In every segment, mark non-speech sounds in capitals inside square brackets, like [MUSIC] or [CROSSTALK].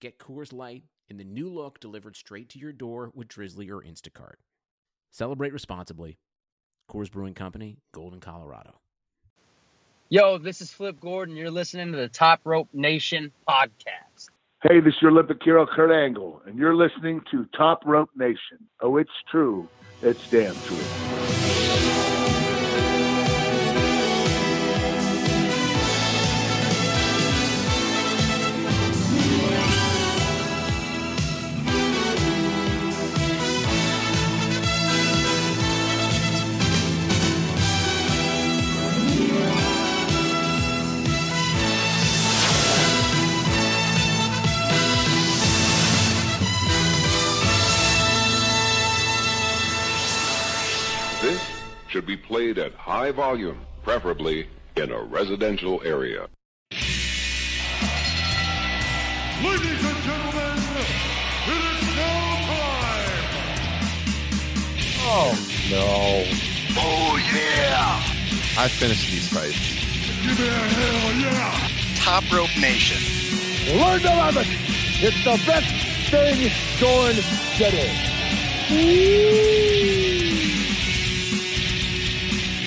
Get Coors Light in the new look delivered straight to your door with Drizzly or Instacart. Celebrate responsibly. Coors Brewing Company, Golden, Colorado. Yo, this is Flip Gordon. You're listening to the Top Rope Nation podcast. Hey, this is your Olympic hero, Kurt Angle, and you're listening to Top Rope Nation. Oh, it's true. It's damn true. Played at high volume, preferably in a residential area. Ladies and gentlemen, it is now time. Oh no. Oh yeah. I finished these fights. Give me a hell yeah. Top Rope Nation. Learn to love it. It's the best thing going today.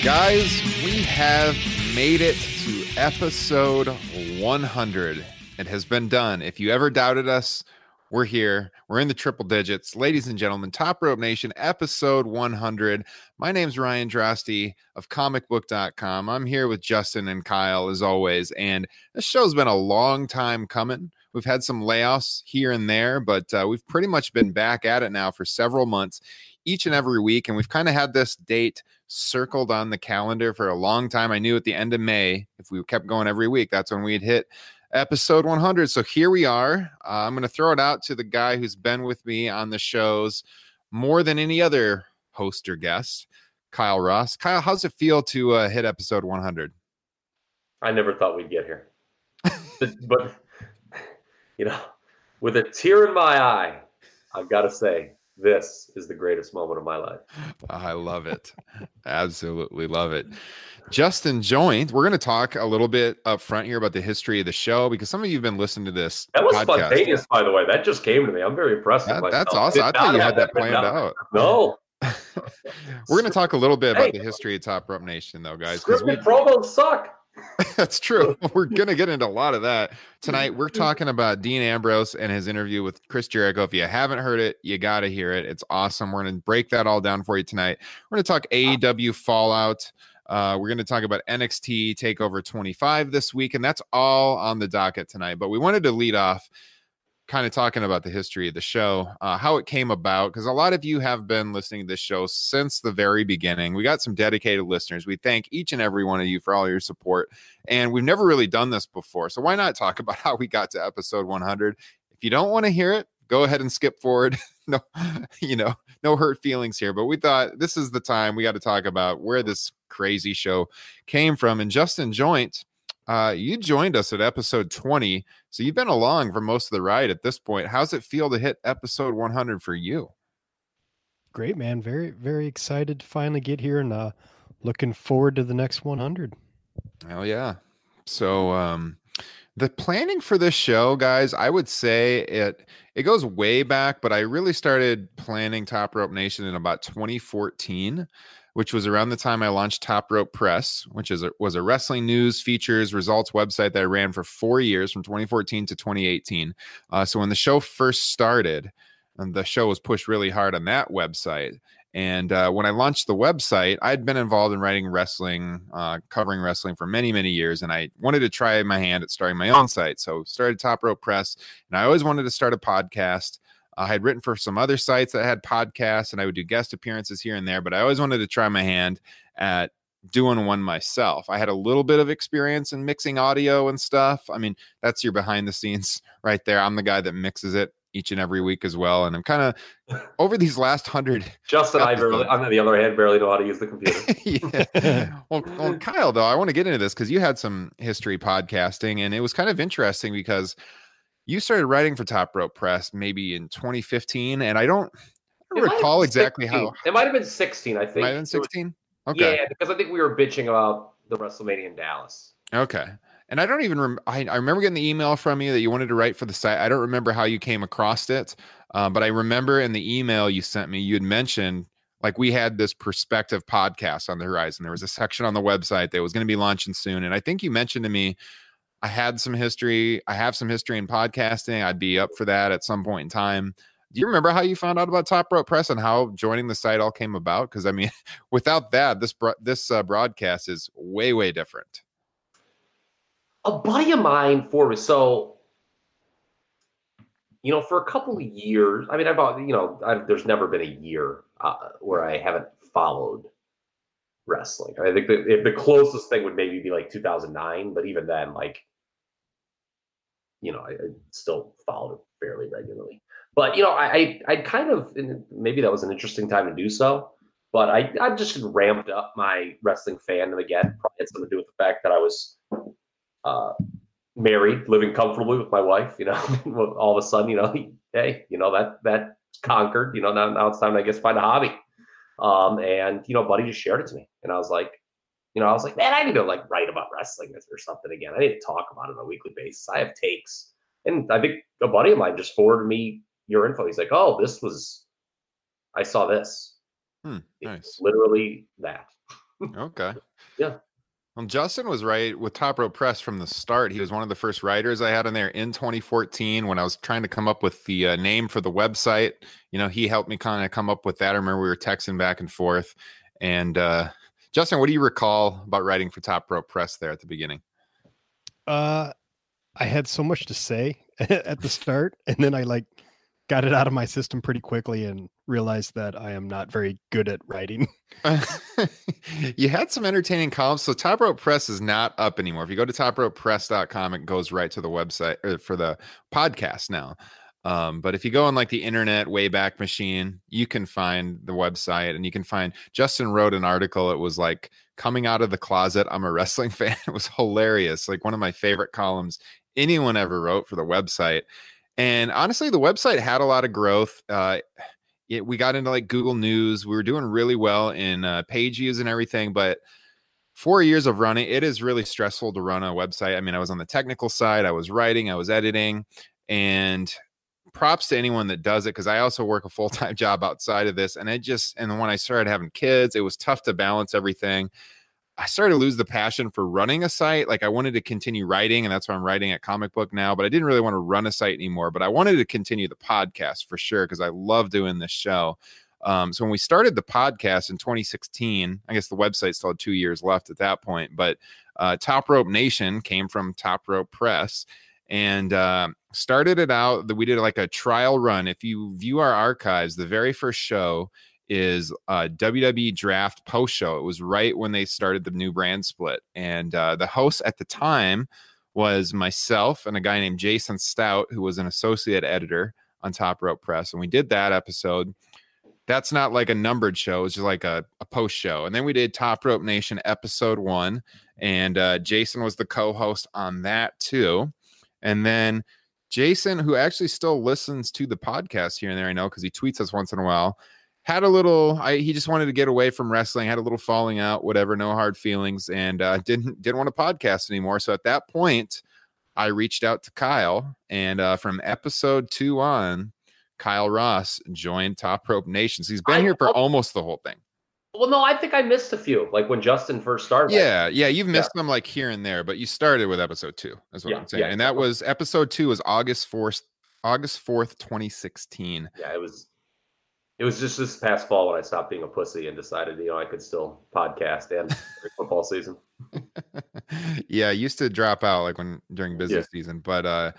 Guys, we have made it to episode 100. It has been done. If you ever doubted us, we're here. We're in the triple digits. Ladies and gentlemen, Top Rope Nation, episode 100. My name's Ryan Droste of comicbook.com. I'm here with Justin and Kyle as always. And this show's been a long time coming. We've had some layoffs here and there, but uh, we've pretty much been back at it now for several months, each and every week. And we've kind of had this date circled on the calendar for a long time. I knew at the end of May, if we kept going every week, that's when we'd hit episode 100. So here we are. Uh, I'm going to throw it out to the guy who's been with me on the shows more than any other host or guest, Kyle Ross. Kyle, how's it feel to uh, hit episode 100? I never thought we'd get here. but, [LAUGHS] you know, with a tear in my eye, I've got to say, this is the greatest moment of my life. I love it. Absolutely love it. Justin joined. We're going to talk a little bit up front here about the history of the show because some of you have been listening to this. That was podcast. spontaneous, by the way. That just came to me. I'm very impressed. That- that's awesome. I thought you had that written planned down. out. No. [LAUGHS] We're going to talk a little bit about Hey. the history of Top Rope Nation, though, guys. 'cause we- Scripted promos suck. [LAUGHS] That's true. [LAUGHS] We're going to get into a lot of that tonight. We're [LAUGHS] talking about Dean Ambrose and his interview with Chris Jericho. If you haven't heard it, you got to hear it. It's awesome. We're going to break that all down for you tonight. We're going to talk AEW Fallout. Uh, we're going to talk about NXT Takeover 25 this week, and that's all on the docket tonight. But we wanted to lead off kind of talking about the history of the show, uh, how it came about, because a lot of you have been listening to this show since the very beginning. We got some dedicated listeners. We thank each and every one of you for all your support. And we've never really done this before. So why not talk [LAUGHS] about how we got to episode 100? If you don't want to hear it, go ahead and skip forward. [LAUGHS] no, [LAUGHS] you know, no hurt feelings here. But we thought this is the time we got to talk about where this crazy show came from. And Justin Joint, uh, you joined us at episode 20. So you've been along for most of the ride at this point. How's it feel to hit episode 100 for you? Great, man. Very, very excited to finally get here and uh, looking forward to the next 100. Hell yeah. So um the planning for this show, guys, I would say it it goes way back, but I really started planning Top Rope Nation in about 2014. Which was around the time I launched Top Rope Press, which is a, was a wrestling news, features, results website that I ran for four years from 2014 to 2018. Uh, so when the show first started, and the show was pushed really hard on that website. And uh, when I launched the website, I'd been involved in writing wrestling, uh, covering wrestling for many, many years, and I wanted to try my hand at starting my own site. So started Top Rope Press, and I always wanted to start a podcast. I had written for some other sites that had podcasts and I would do guest appearances here and there, but I always wanted to try my hand at doing one myself. I had a little bit of experience in mixing audio and stuff. I mean, that's your behind the scenes [LAUGHS] right there. I'm the guy that mixes it each and every week as well. And I'm kind of [LAUGHS] over these last hundred. Justin, I barely, I'm on the other hand, barely know how to use the computer. [LAUGHS] yeah. Well, well, Kyle, though, I want to get into this because you had some history podcasting and it was kind of interesting because you started writing for Top Rope Press maybe in 2015, and I don't, I don't recall exactly how. It might have been 16, I think. Might have been 16. Okay. Yeah, because I think we were bitching about the WrestleMania in Dallas. Okay. And I don't even rem- I, I remember getting the email from you that you wanted to write for the site. I don't remember how you came across it, uh, but I remember in the email you sent me, you had mentioned like we had this perspective podcast on the horizon. There was a section on the website that was going to be launching soon, and I think you mentioned to me I had some history. I have some history in podcasting. I'd be up for that at some point in time. Do you remember how you found out about Top Rope Press and how joining the site all came about? Because I mean, [LAUGHS] without that, this bro- this uh, broadcast is way way different. A buddy of mine for so you know, for a couple of years. I mean, I've you know, I've, there's never been a year uh, where I haven't followed wrestling. I think the, the closest thing would maybe be like 2009, but even then, like you know, I, I still followed it fairly regularly. But you know, I I kind of maybe that was an interesting time to do so. But I I just ramped up my wrestling fandom again. Probably had something to do with the fact that I was uh, married, living comfortably with my wife. You know, [LAUGHS] all of a sudden, you know, [LAUGHS] hey, you know that that conquered. You know, now now it's time to I guess find a hobby. Um, and you know, buddy just shared it to me, and I was like, you know, I was like, man, I need to like write about wrestling or something again. I need to talk about it on a weekly basis. I have takes. And I think a buddy of mine just forwarded me your info. He's like, oh, this was, I saw this. Hmm, nice. Literally that. okay. [LAUGHS] Yeah. Well, Justin was right with Top Rope Press from the start. He was one of the first writers I had in there in 2014 when I was trying to come up with the uh, name for the website. You know, he helped me kind of come up with that. I remember we were texting back and forth. And uh, Justin, what do you recall about writing for Top Rope Press there at the beginning? Uh, I had so much to say [LAUGHS] at the start, and then I like got it out of my system pretty quickly and realized that I am not very good at writing. [LAUGHS] you had some entertaining columns. So Top Rope Press is not up anymore. If you go to topropepress.com, it goes right to the website or for the podcast now. Um, but if you go on like the internet Wayback Machine, you can find the website and you can find Justin wrote an article. It was like coming out of the closet. I'm a wrestling [LAUGHS] fan. It was hilarious. Like one of my favorite columns anyone ever wrote for the website. And honestly, the website had a lot of growth. Uh, it, we got into like Google News. We were doing really well in uh, page views and everything, but four years of running, it is really stressful to run a website. I mean, I was on the technical side, I was writing, I was editing, and props to anyone that does it because I also work a full time [LAUGHS] job outside of this. And it just, and when I started having kids, it was tough to balance everything. I started to lose the passion for running a site. Like I wanted to continue writing, and that's why I'm writing at Comic Book now, but I didn't really want to run a site anymore. But I wanted to continue the podcast for sure because I love doing this show. Um, so when we started the podcast in 2016, I guess the website still had two years left at that point, but uh, Top Rope Nation came from Top Rope Press and uh, started it out that we did like a trial run. If you view our archives, the very first show is a WWE draft post show. It was right when they started the new brand split. And uh, the host at the time was myself and a guy named Jason Stout, who was an associate editor on Top Rope Press. And we did that episode. That's not like a numbered show, it's just like a, a post show. And then we did Top Rope Nation episode one. And uh, Jason was the co host on that too. And then Jason, who actually still listens to the podcast here and there, I know because he tweets us once in a while, had a little. I, he just wanted to get away from wrestling, had a little falling out, whatever, no hard feelings, and uh, didn't didn't want to podcast anymore. So at that point, I reached out to Kyle, and uh, from episode two on, Kyle Ross joined Top Rope Nations. He's been I here for almost the whole thing. Well, no, I think I missed a few. Like when Justin first started. Yeah, yeah, you've missed them like here and there, but you started with episode two. Is what Yeah, I'm saying, yeah, and that was episode two was August fourth, August fourth, 2016. Yeah, it was. It was just this past fall when I stopped being a pussy and decided, you know, I could still podcast and football season. [LAUGHS] yeah, I used to drop out like when during business Yeah. season, but uh,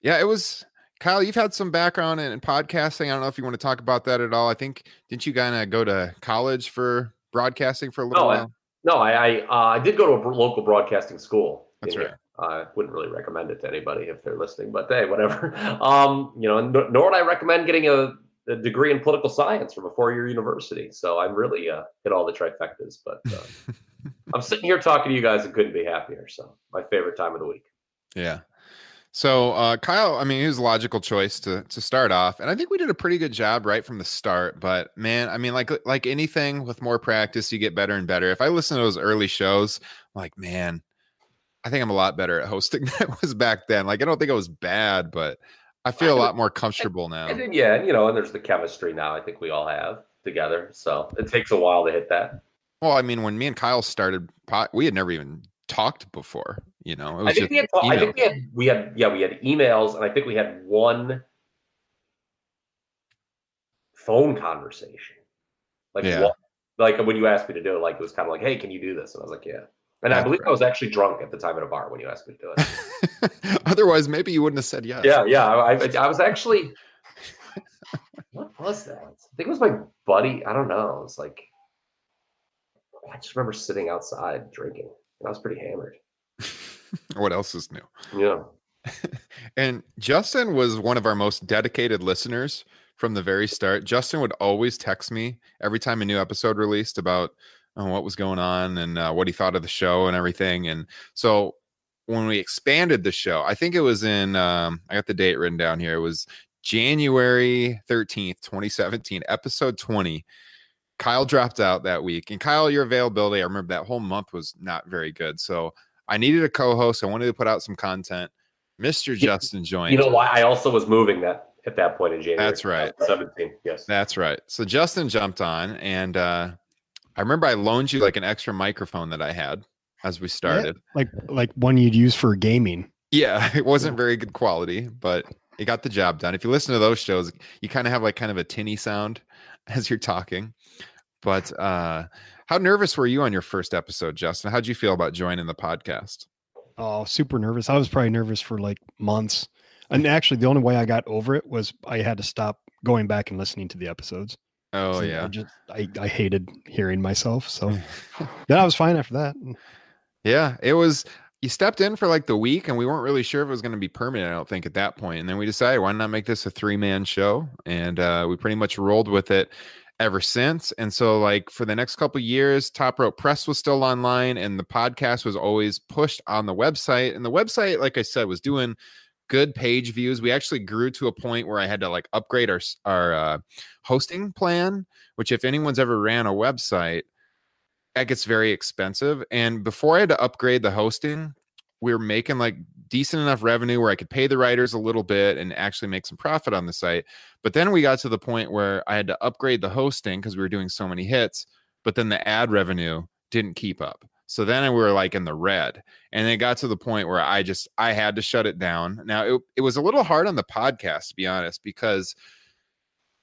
yeah, it was. Kyle, you've had some background in, in podcasting. I don't know if you want to talk about that at all. I think didn't you kind of go to college for broadcasting for a little No, I- while? No, I I, uh, I did go to a local broadcasting school. That's here. I wouldn't really recommend it to anybody if they're listening, but hey, whatever. [LAUGHS] Um, you know, nor, nor would I recommend getting a, a degree in political science from a four-year university. So I'm really uh, hit all the trifectas. But uh, [LAUGHS] I'm sitting here talking to you guys and couldn't be happier. So my favorite time of the week. Yeah. So uh, Kyle, I mean, he was a logical choice to to start off, and I think we did a pretty good job right from the start. But man, I mean, like like anything with more practice, you get better and better. If I listen to those early shows, I'm like, man, I think I'm a lot better at hosting [LAUGHS] than I was back then. Like, I don't think I was bad, but I feel a lot more comfortable now. And then yeah, you know, and there's the chemistry now. I think we all have together. So it takes a while to hit that. Well, I mean, when me and Kyle started, pot, we had never even talked before. You know, it I think we had. I emails. think we had. We had. Yeah, we had emails, and I think we had one phone conversation. Like, Yeah. one, like when you asked me to do it, like it was kind of like, "Hey, can you do this?" And I was like, "Yeah." And I That's believe I was actually drunk at the time at a bar when you asked me to do it. [LAUGHS] Otherwise, maybe you wouldn't have said yes. yeah, yeah. I, I, I was actually. [LAUGHS] What was that? I think it was my buddy. I don't know. It was like. I just remember sitting outside drinking. And I was pretty hammered. What else is new? Yeah. [LAUGHS] And Justin was one of our most dedicated listeners from the very start. Justin would always text me every time a new episode released about uh, what was going on and uh, what he thought of the show and everything. And so when we expanded the show, I think it was in, um, I got the date written down here. It was January 13th, 2017, episode 20. Kyle dropped out that week. And Kyle, your availability, I remember that whole month was not very good. So I needed a co host. I wanted to put out some content. Mr. Justin joined. You know why? I also was moving that at that point in January. That's right. 17. Yes. That's right. So Justin jumped on, and uh, I remember I loaned you like an extra microphone that I had as we started. like like one you'd use for gaming. Yeah, [LAUGHS] it wasn't very good quality, but it got the job done. If you listen to those shows, you kind of have like kind of a tinny sound [LAUGHS] as you're talking. But uh, how nervous were you on your first episode, Justin? How'd you feel about joining the podcast? Oh, super nervous. I was probably nervous for like months. And actually, the only way I got over it was I had to stop going back and listening to the episodes. Oh So I yeah, just I, I hated hearing myself. So [LAUGHS] then I was fine after that. yeah. It was. You stepped in for like the week, and we weren't really sure if it was going to be permanent. I don't think at that point. And then we decided, why not make this a three man show? And uh, we pretty much rolled with it ever since. And so, like for the next couple years, Top Rope Press was still online, and the podcast was always pushed on the website. And the website, like I said, was doing good page views. We actually grew to a point where I had to like upgrade our our uh, hosting plan. Which, if anyone's ever ran a website, that gets very expensive. And before I had to upgrade the hosting, we were making like decent enough revenue where I could pay the writers a little bit and actually make some profit on the site. But then we got to the point where I had to upgrade the hosting because we were doing so many hits, but then the ad revenue didn't keep up. So then we were like in the red. And it got to the point where I just I had to shut it down. Now it, it was a little hard on the podcast, to be honest, because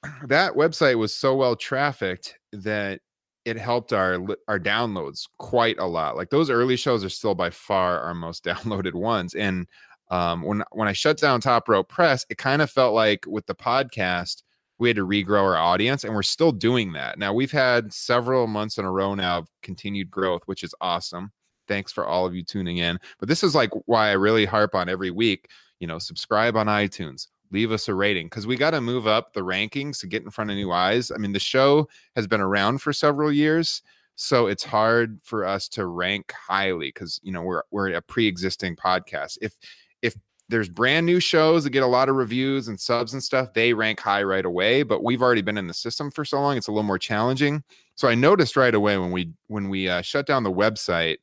[CLEARS THROAT] that website was so well trafficked that it helped our our downloads quite a lot. Like those early shows are still by far our most [LAUGHS] downloaded ones. And um, when when I shut down Top Rope Press, it kind of felt like with the podcast we had to regrow our audience, and we're still doing that. Now we've had several months in a row now of continued growth, which is awesome. Thanks for all of you tuning in. But this is like why I really harp on every week. You know, subscribe on iTunes, leave us a rating because we got to move up the rankings to get in front of new eyes. I mean, the show has been around for several years, so it's hard for us to rank highly because you know we're we're a pre-existing podcast. If if there's brand new shows that get a lot of reviews and subs and stuff, they rank high right away. But we've already been in the system for so long; it's a little more challenging. So I noticed right away when we when we uh, shut down the website,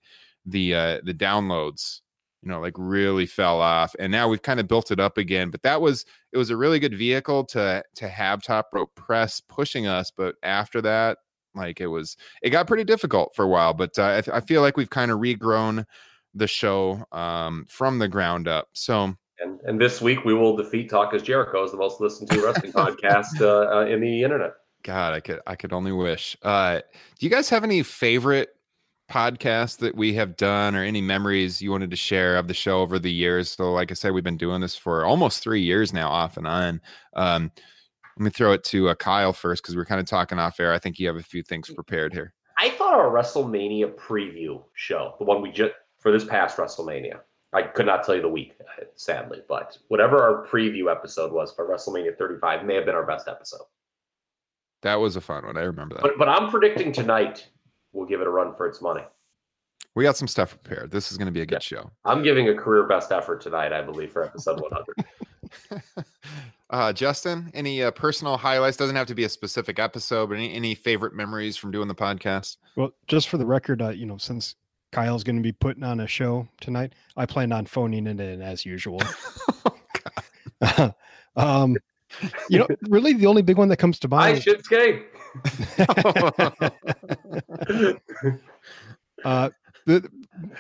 the uh, the downloads you know like really fell off and now we've kind of built it up again but that was it was a really good vehicle to to have top rope press pushing us but after that Like it was, it got pretty difficult for a while, but uh, I, th- I feel like we've kind of regrown the show um, from the ground up. So, And and this week we will defeat Talk is Jericho as the most listened to wrestling [LAUGHS] podcast uh, uh, in the internet. God, I could, I could only wish. Uh, do you guys have any favorite podcasts that we have done, or any memories you wanted to share of the show over the years? So, like I said, we've been doing this for almost three years now, off and on. Um, let me throw it to uh, Kyle first because we're kind of talking off air. I think you have a few things prepared here. I thought our WrestleMania preview show, the one we just for this past WrestleMania, I could not tell you the week, sadly, but whatever our preview episode was for WrestleMania 35 may have been our best episode. That was a fun one. I remember that. But but I'm predicting tonight we'll give it a run for its money. we got some stuff prepared. This is going to be a good show. I'm giving a career best effort tonight, I believe, for episode 100. [LAUGHS] uh, Justin, any uh, personal highlights? Doesn't have to be a specific episode, but any, any favorite memories from doing the podcast? Well, just for the record, uh, you know, since Kyle's going to be putting on a show tonight, I plan on phoning it in as usual. [LAUGHS] [LAUGHS] um, you know, really, the only big one that comes to Hi, mind. Shinsuke. [LAUGHS] uh, the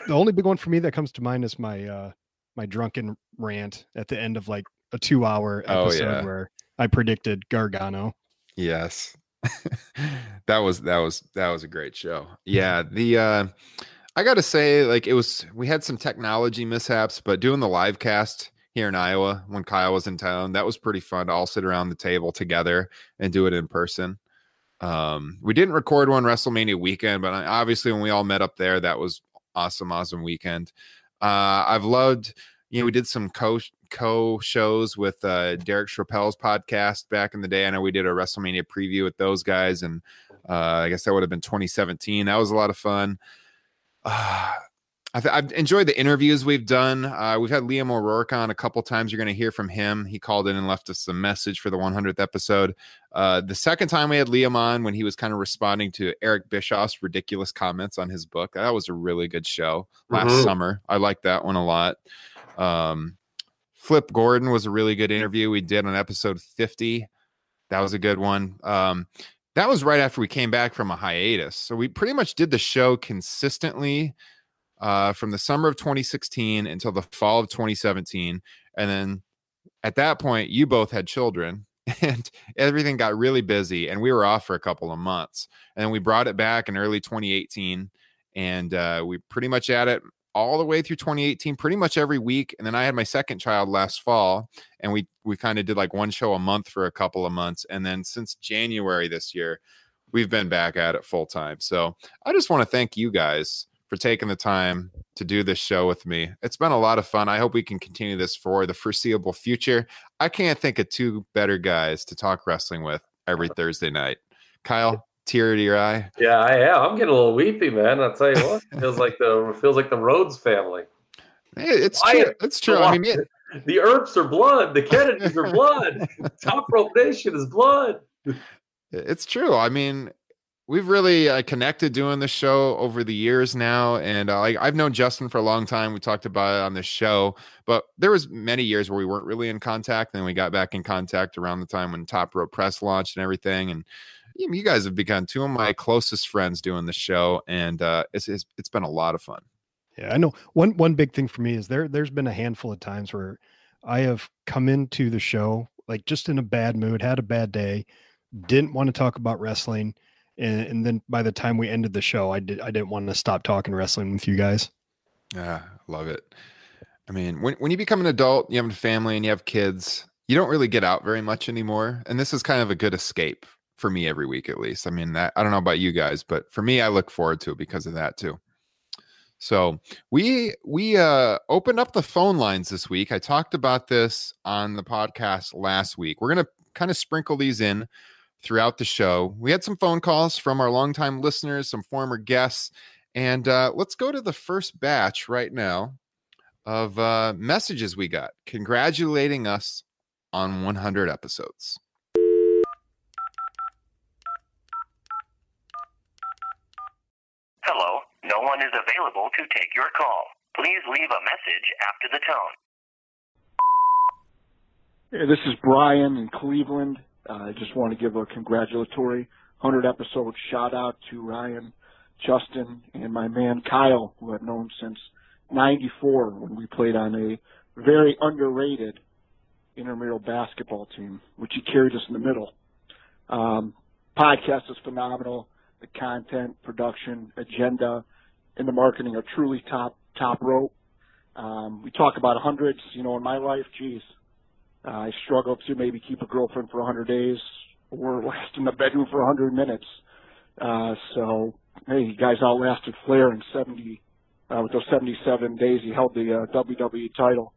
the only big one for me that comes to mind is my uh, my drunken rant at the end of like a two hour Oh, episode yeah. where I predicted Gargano. Yes. [LAUGHS] that was that was that was a great show. Yeah, the uh I got to say like it was we had some technology mishaps, but doing the live cast here in Iowa when Kyle was in town, that was pretty fun to all sit around the table together and do it in person. Um we didn't record one WrestleMania weekend, but obviously when we all met up there, that was awesome awesome weekend. Uh I've loved you know, we did some co co shows with uh, Derek Chappelle's podcast back in the day. I know we did a WrestleMania preview with those guys, and uh, I guess that would have been 2017. That was a lot of fun. [SIGHS] Uh, I th- I've enjoyed the interviews we've done. Uh, we've had Liam O'Rourke on a couple times. You're going to hear from him. He called in and left us a message for the 100th episode. Uh, the second time we had Liam on, when he was kind of responding to Eric Bischoff's ridiculous comments on his book, that was a really good show last Mhm. summer. I liked that one a lot. Um, Flip Gordon was a really good interview we did on episode 50. That was a good one. Um, that was right after we came back from a hiatus. So we pretty much did the show consistently uh, from the summer of 2016 until the fall of 2017. And then at that point, you both had children [LAUGHS] and everything got really busy and we were off for a couple of months. And then we brought it back in early 2018 and uh, we pretty much had it all the way through 2018 pretty much every week and then i had my second child last fall and we we kind of did like one show a month for a couple of months and then since january this year we've been back at it full time so i just want to thank you guys for taking the time to do this show with me it's been a lot of fun i hope we can continue this for the foreseeable future i can't think of two better guys to talk wrestling with every [LAUGHS] thursday night kyle tear to your eye Yeah, I am. I'm getting a little weepy, man. I'll tell you what. [LAUGHS] feels like the feels like the Rhodes family. It's true it's true i mean it- [LAUGHS] the Earps are blood. The Kennedys are blood. Top Rope Nation is blood. It's true. I mean, we've really uh, connected doing the show over the years now, and uh, like I've known Justin for a long time. We talked about it on this show, but there was many years where we weren't really in contact. Then we got back in contact around the time when Top Rope Press launched and everything. And you you guys have become two of my closest friends doing the show, and uh, it's, it's it's been a lot of fun. Yeah, I know. One one big thing for me is there there's been a handful of times where I have come into the show like just in a bad mood, had a bad day, didn't want to talk about wrestling, and, and then by the time we ended the show, I did I didn't want to stop talking wrestling with you guys. Yeah, love it. I mean, when when you become an adult, you have a family and you have kids, you don't really get out very much anymore. And this is kind of a good escape for me every week at least. I mean, that I don't know about you guys, but for me, I look forward to it because of that too. So we we uh opened up the phone lines this week. I talked about this on the podcast last week. We're gonna kind of sprinkle these in throughout the show. We had some phone calls from our longtime listeners, some former guests, and uh, let's go to the first batch right now of uh, messages we got congratulating us on 100 episodes. Hello, no one is available to take your call. Please leave a message after the tone. Hey, this is Brian in Cleveland. Uh, I just want to give a congratulatory 100 episode Shout out to Ryan, Justin, and my man Kyle, who I've known since 94 when we played on a very underrated intramural basketball team, which he carried us in the middle. Um, podcast is phenomenal. The content, production, agenda, and the marketing are truly top top rope. Um, we talk about hundreds. You know, in my life, geez, I struggle to maybe keep a girlfriend for 100 days or [LAUGHS] last in the bedroom for 100 minutes. Uh, so, hey, you guys outlasted Flair in 70, uh, with those 77 days. He held the uh, WWE title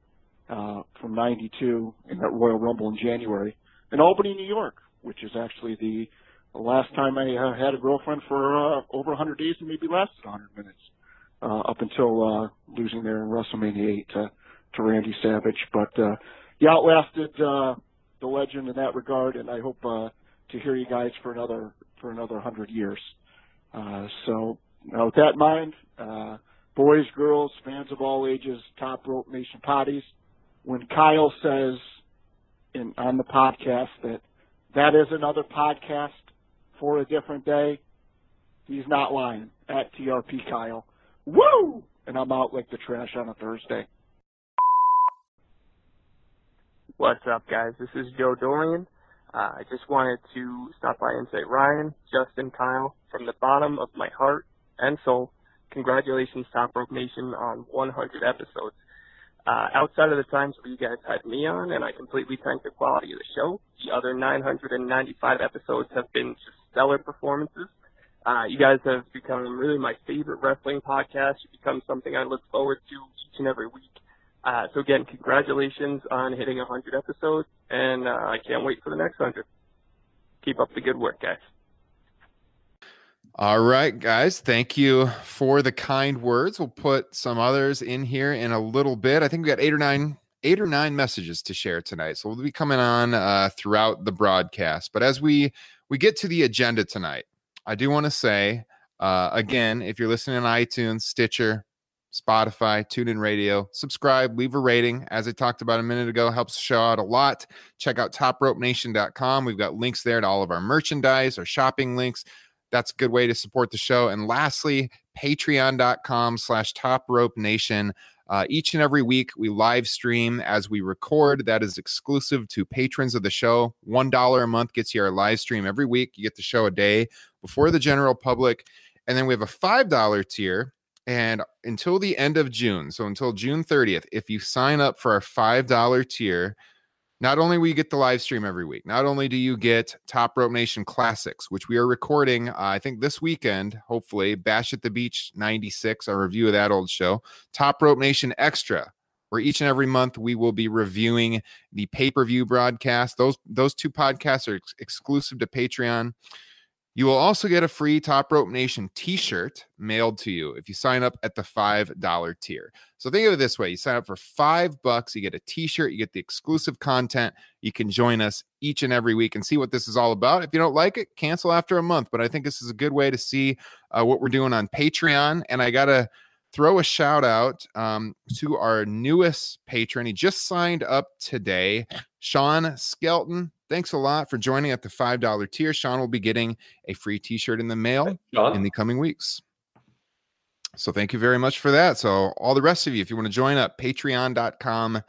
uh, from 92 in that Royal Rumble in January in Albany, New York, which is actually the, last time I uh, had a girlfriend for uh, over 100 days and maybe lasted 100 minutes uh, up until uh, losing there in WrestleMania 8 to, to Randy Savage. But uh, you outlasted uh, the legend in that regard, and I hope uh, to hear you guys for another for another hundred years. Uh, so with that in mind, uh, boys, girls, fans of all ages, top rope nation potties. When Kyle says in on the podcast that that is another podcast for a different day, he's not lying. At TRP Kyle. Woo! And I'm out like the trash on a Thursday. What's up, guys? This is Joe Dorian. Uh, I just wanted to stop by and say, Ryan, Justin, Kyle, from the bottom of my heart and soul, congratulations, Top Rope Nation, on 100 episodes. Uh, outside of the times where you guys had me on, and I completely tank the quality of the show, the other 995 episodes have been just stellar performances. Uh, you guys have become really my favorite wrestling podcast. You become something I look forward to each and every week. Uh, so again, congratulations on hitting 100 episodes, and uh, I can't wait for the next 100. Keep up the good work, guys. All right, guys. Thank you for the kind words. We'll put some others in here in a little bit. I think we got eight or nine, eight or nine messages to share tonight. So we'll be coming on uh, throughout the broadcast. But as we we get to the agenda tonight, I do want to say uh, again, if you're listening on iTunes, Stitcher, Spotify, TuneIn Radio. Subscribe, leave a rating. As I talked about a minute ago, helps the show out a lot. Check out topropenation.com. We've got links there to all of our merchandise, our shopping links. That's a good way to support the show. And lastly, patreon.com slash topropenation. Uh, each and every week, we live stream as we record. That is exclusive to patrons of the show. $1 a month gets you our live stream every week. You get the show a day before the general public. And then we have a $5 tier and until the end of June, so until June 30th, if you sign up for our $5 tier, not only will you get the live stream every week, not only do you get Top Rope Nation Classics, which we are recording, uh, I think this weekend, hopefully, Bash at the Beach 96, our review of that old show, Top Rope Nation Extra, where each and every month we will be reviewing the pay-per-view broadcast. Those those two podcasts are ex- exclusive to Patreon. You will also get a free Top Rope Nation t shirt mailed to you if you sign up at the $5 tier. So think of it this way you sign up for five bucks, you get a t shirt, you get the exclusive content. You can join us each and every week and see what this is all about. If you don't like it, cancel after a month. But I think this is a good way to see uh, what we're doing on Patreon. And I got to throw a shout out um, to our newest patron. He just signed up today, Sean Skelton thanks a lot for joining at the $5 tier. Sean will be getting a free t shirt in the mail in the coming weeks. So thank you very much for that. So all the rest of you, if you want to join up, patreon.com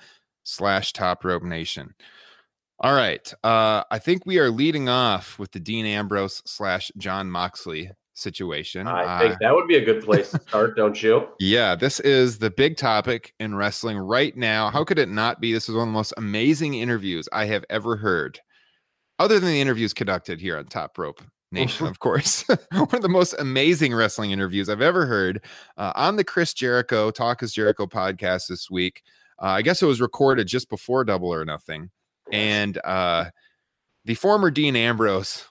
slash top rope nation. All right. Uh, I think we are leading off with the Dean Ambrose slash Jon Moxley situation. I think uh, that would be a good place to start, [LAUGHS] don't you? Yeah, this is the big topic in wrestling right now. How could it not be? This is one of the most amazing interviews I have ever heard other than the interviews conducted here on Top Rope Nation, of course, [LAUGHS] one of the most amazing wrestling interviews I've ever heard uh, on the Chris Jericho Talk is Jericho podcast this week. Uh, I guess it was recorded just before Double or Nothing, and uh, the former Dean Ambrose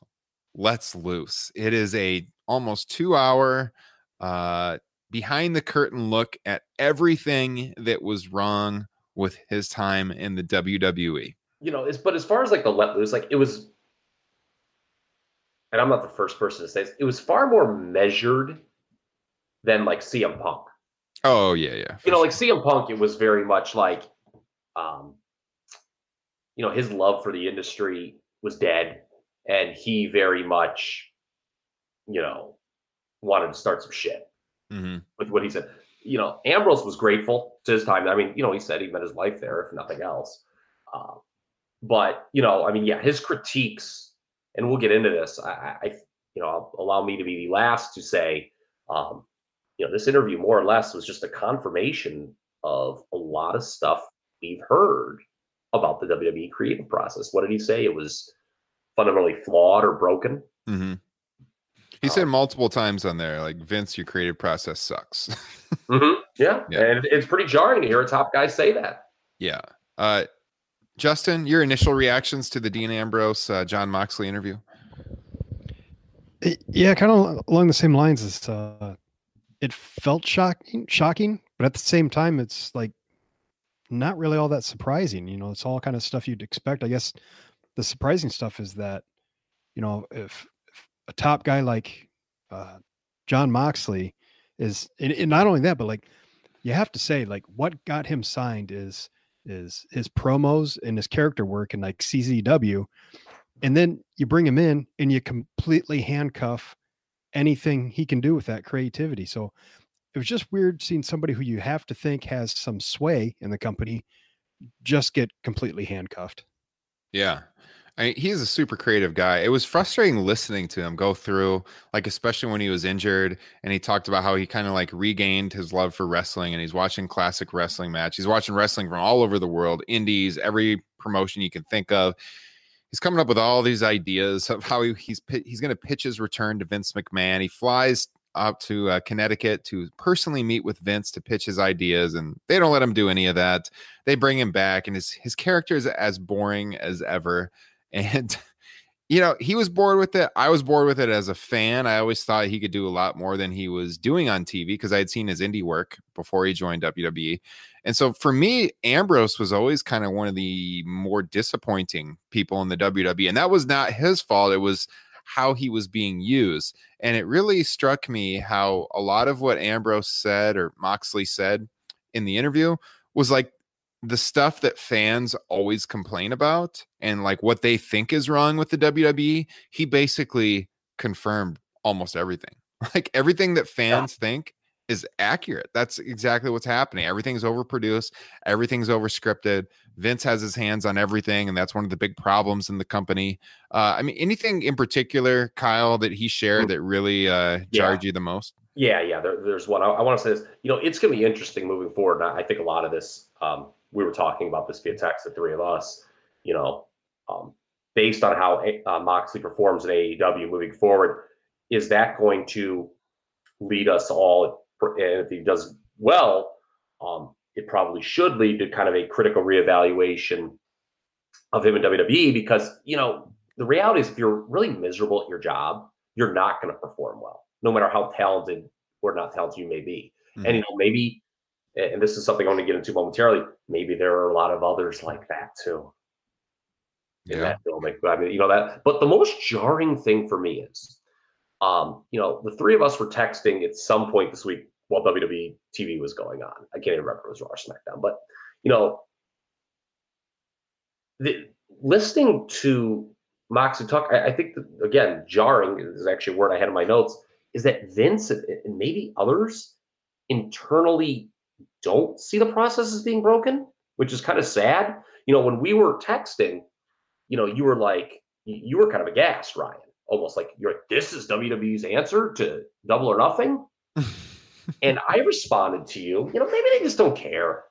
lets loose. It is a almost two hour uh, behind the curtain look at everything that was wrong with his time in the WWE you know, is but as far as like the let loose, like it was, and I'm not the first person to say this, it was far more measured than like CM Punk. Oh yeah, yeah. You know, sure. like CM Punk, it was very much like, um, you know, his love for the industry was dead, and he very much you know, wanted to start some shit Mm-hmm. with what he said. You know, Ambrose was grateful to his time. I mean, you know, he said he met his wife there, if nothing else. Uh, but you know, I mean, yeah, his critiques, and we'll get into this. I, I you know, I'll allow me to be the last to say, um, you know, this interview more or less was just a confirmation of a lot of stuff we've heard about the WWE creative process. What did he say? It was fundamentally flawed or broken. Mm-hmm. He said multiple times on there, like Vince, your creative process sucks. [LAUGHS] mm-hmm. Yeah. Yeah. and it's pretty jarring to hear a top guy say that. yeah. Uh, Justin, your initial reactions to the Dean Ambrose, uh, Jon Moxley interview? Yeah, kind of along the same lines as uh, it felt shocking, shocking, but at the same time, it's like not really all that surprising. You know, it's all kind of stuff you'd expect. I guess the surprising stuff is that, you know, if, if a top guy like uh, Jon Moxley is, and, and not only that, but like you have to say, like what got him signed is is his promos and his character work and like CZW and then you bring him in and you completely handcuff anything he can do with that creativity. So it was just weird seeing somebody who you have to think has some sway in the company just get completely handcuffed. Yeah. I mean, he's a super creative guy. It was frustrating listening to him go through, like, especially when he was injured and he talked about how he kind of like regained his love for wrestling and he's watching classic wrestling match. He's watching wrestling from all over the world, indies, every promotion you can think of. He's coming up with all these ideas of how he, he's he's going to pitch his return to Vince McMahon. He flies up to uh, Connecticut to personally meet with Vince to pitch his ideas, and they don't let him do any of that. They bring him back, and his his character is as boring as ever. And [LAUGHS] you know, he was bored with it. I was bored with it as a fan. I always thought he could do a lot more than he was doing on TV because I had seen his indie work before he joined WWE. And so for me, Ambrose was always kind of one of the more disappointing people in the WWE. And that was not his fault. It was how he was being used. And it really struck me how a lot of what Ambrose said or Moxley said in the interview was like the stuff that fans always complain about and like what they think is wrong with the WWE, he basically confirmed almost everything. [LAUGHS] Like everything that fans think is accurate. That's exactly what's happening. Everything's overproduced, everything's overscripted. Vince has his hands on everything, and that's one of the big problems in the company. Uh, I mean, anything in particular, Kyle, that he shared that really uh, jarred you the most? Yeah, yeah. There, there's one. I, I want to say this. You know, it's going to be interesting moving forward. I I think a lot of this. Um, we were talking about this via text, the three of us. You know, um, based on how uh, Moxley performs in AEW moving forward, is that going to lead us all? And if he does well, um, it probably should lead to kind of a critical reevaluation of him in WWE because you know the reality is if you're really miserable at your job, you're not going to perform well, no matter how talented or not talented you may be. And you know maybe, and this is something I want to get into momentarily. Maybe there are a lot of others like that too in Yeah. that. But I mean, you know that. But the most jarring thing for me is, um, you know, the three of us were texting at some point this week while WWE TV was going on. I can't even remember if it was Raw or SmackDown, but you know, the, listening to Moxley talk, I, I think that, again, jarring is actually a word I had in my notes. Is that Vince and maybe others internally don't see the process as being broken, which is kind of sad. You know, when we were texting, you know, you were like, you you were kind of aghast, Ryan, almost like you're like, this is WWE's answer to double or nothing. [LAUGHS] and I responded to you, you know, maybe they just don't care.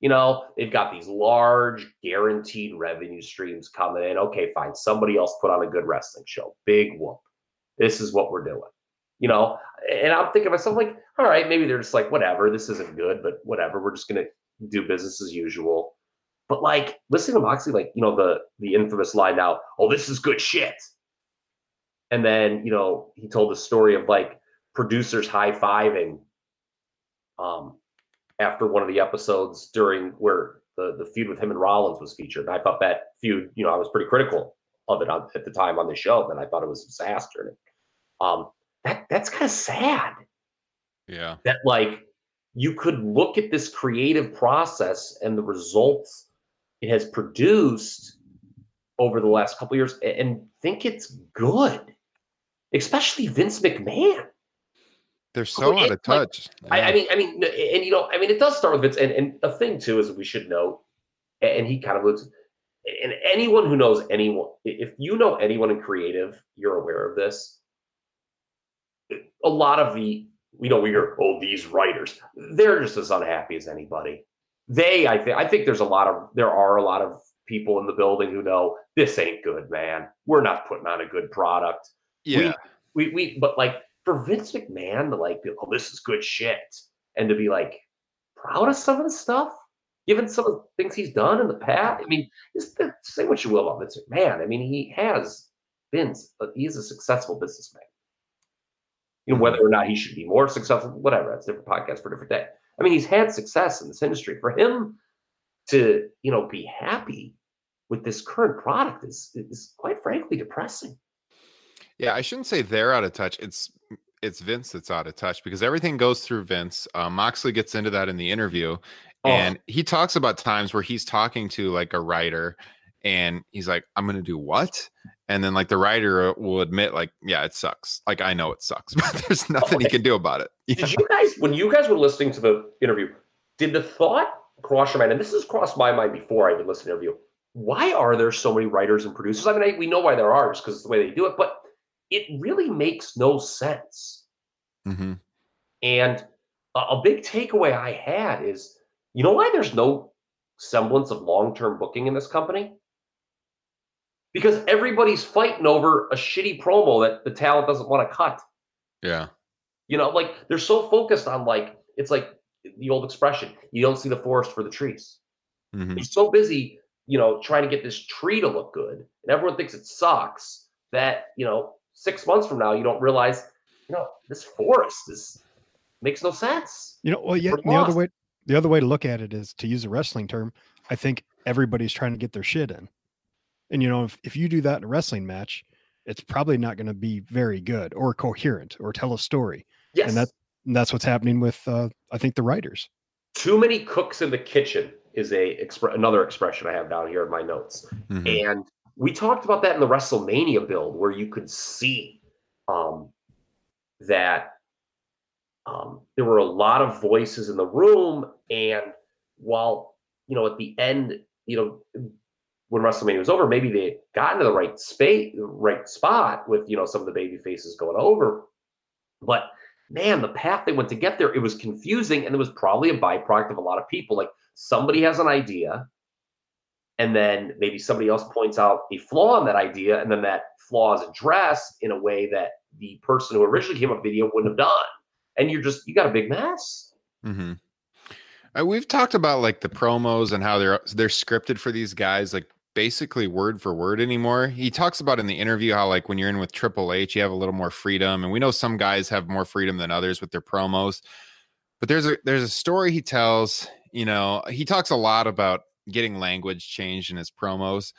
You know, they've got these large guaranteed revenue streams coming in. Okay, fine. Somebody else put on a good wrestling show. Big whoop. This is what we're doing. You know, and I'm thinking to myself, like, all right, maybe they're just like, whatever, this isn't good, but whatever. We're just gonna do business as usual. But like listening to Moxley, like, you know, the the infamous line now, oh, this is good shit. And then, you know, he told the story of like producers high-fiving um after one of the episodes during where the, the feud with him and Rollins was featured. And I thought that feud, you know, I was pretty critical of it on, at the time on the show, and I thought it was a disaster. Um, that that's kind of sad Yeah. that like you could look at this creative process and the results it has produced over the last couple of years and think it's good especially Vince McMahon. They're so out of touch. I, I mean, I mean, and you know, I mean, it does start with Vince. And, and the thing too is we should know, and he kind of looks. And anyone who knows anyone, if you know anyone in creative, you're aware of this. A lot of the, we know, we hear, oh, these writers, they're just as unhappy as anybody. They, I think, I think there's a lot of, there are a lot of people in the building who know this ain't good, man. We're not putting on a good product. Yeah. We, we, we but like for Vince McMahon to like, be, oh, this is good shit, and to be like proud of some of the stuff, given some of the things he's done in the past. I mean, just say what you will about Vince McMahon. I mean, he has been, uh, he's a successful businessman. You know, whether or not he should be more successful, whatever, that's a different podcast for a different day. I mean, he's had success in this industry. For him to, you know, be happy with this current product is is quite frankly depressing. Yeah, I shouldn't say they're out of touch. It's it's Vince that's out of touch because everything goes through Vince. Uh, Moxley gets into that in the interview, oh. and he talks about times where he's talking to like a writer, and he's like, "I'm to do what?" And then like the writer will admit, like, "Yeah, it sucks. Like I know it sucks, [LAUGHS] but there's nothing he can do about it." [LAUGHS] Yeah. Did you guys, when you guys were listening to the interview, did the thought cross your mind? And this has crossed my mind before I even listened to the interview. Why are there so many writers and producers? I mean, I, we know why there are, because it's the way they do it, but it really makes no sense. Mm-hmm. And a, a big takeaway I had is you know why there's no semblance of long term booking in this company? Because everybody's fighting over a shitty promo that the talent doesn't want to cut. Yeah. You know, like they're so focused on like, it's like the old expression you don't see the forest for the trees. Mm-hmm. They're so busy, you know, trying to get this tree to look good, and everyone thinks it sucks that, you know, six months from now, you don't realize, you know, this forest is makes no sense. You know, well, yeah. The other way, the other way to look at it is to use a wrestling term. I think everybody's trying to get their shit in, and you know, if if you do that in a wrestling match, it's probably not going to be very good or coherent or tell a story. Yes, and that's and that's what's happening with uh, I think the writers. Too many cooks in the kitchen is a expre- another expression I have down here in my notes, mm-hmm. and we talked about that in the WrestleMania build, where you could see um, that um, there were a lot of voices in the room, and while you know at the end, you know when WrestleMania was over, maybe they got into the right space, right spot with you know some of the baby faces going over, but man, the path they went to get there, it was confusing, and it was probably a byproduct of a lot of people. Like somebody has an idea, and then maybe somebody else points out a flaw in that idea and then that flaw is addressed in a way that the person who originally came up with the video wouldn't have done and you're just you got a big mess mm-hmm. uh, we've talked about like the promos and how they're they're scripted for these guys like basically word for word anymore. He talks about in the interview how like when you're in with triple h you have a little more freedom and we know some guys have more freedom than others with their promos but there's a there's a story he tells you know he talks a lot about getting language changed in his promos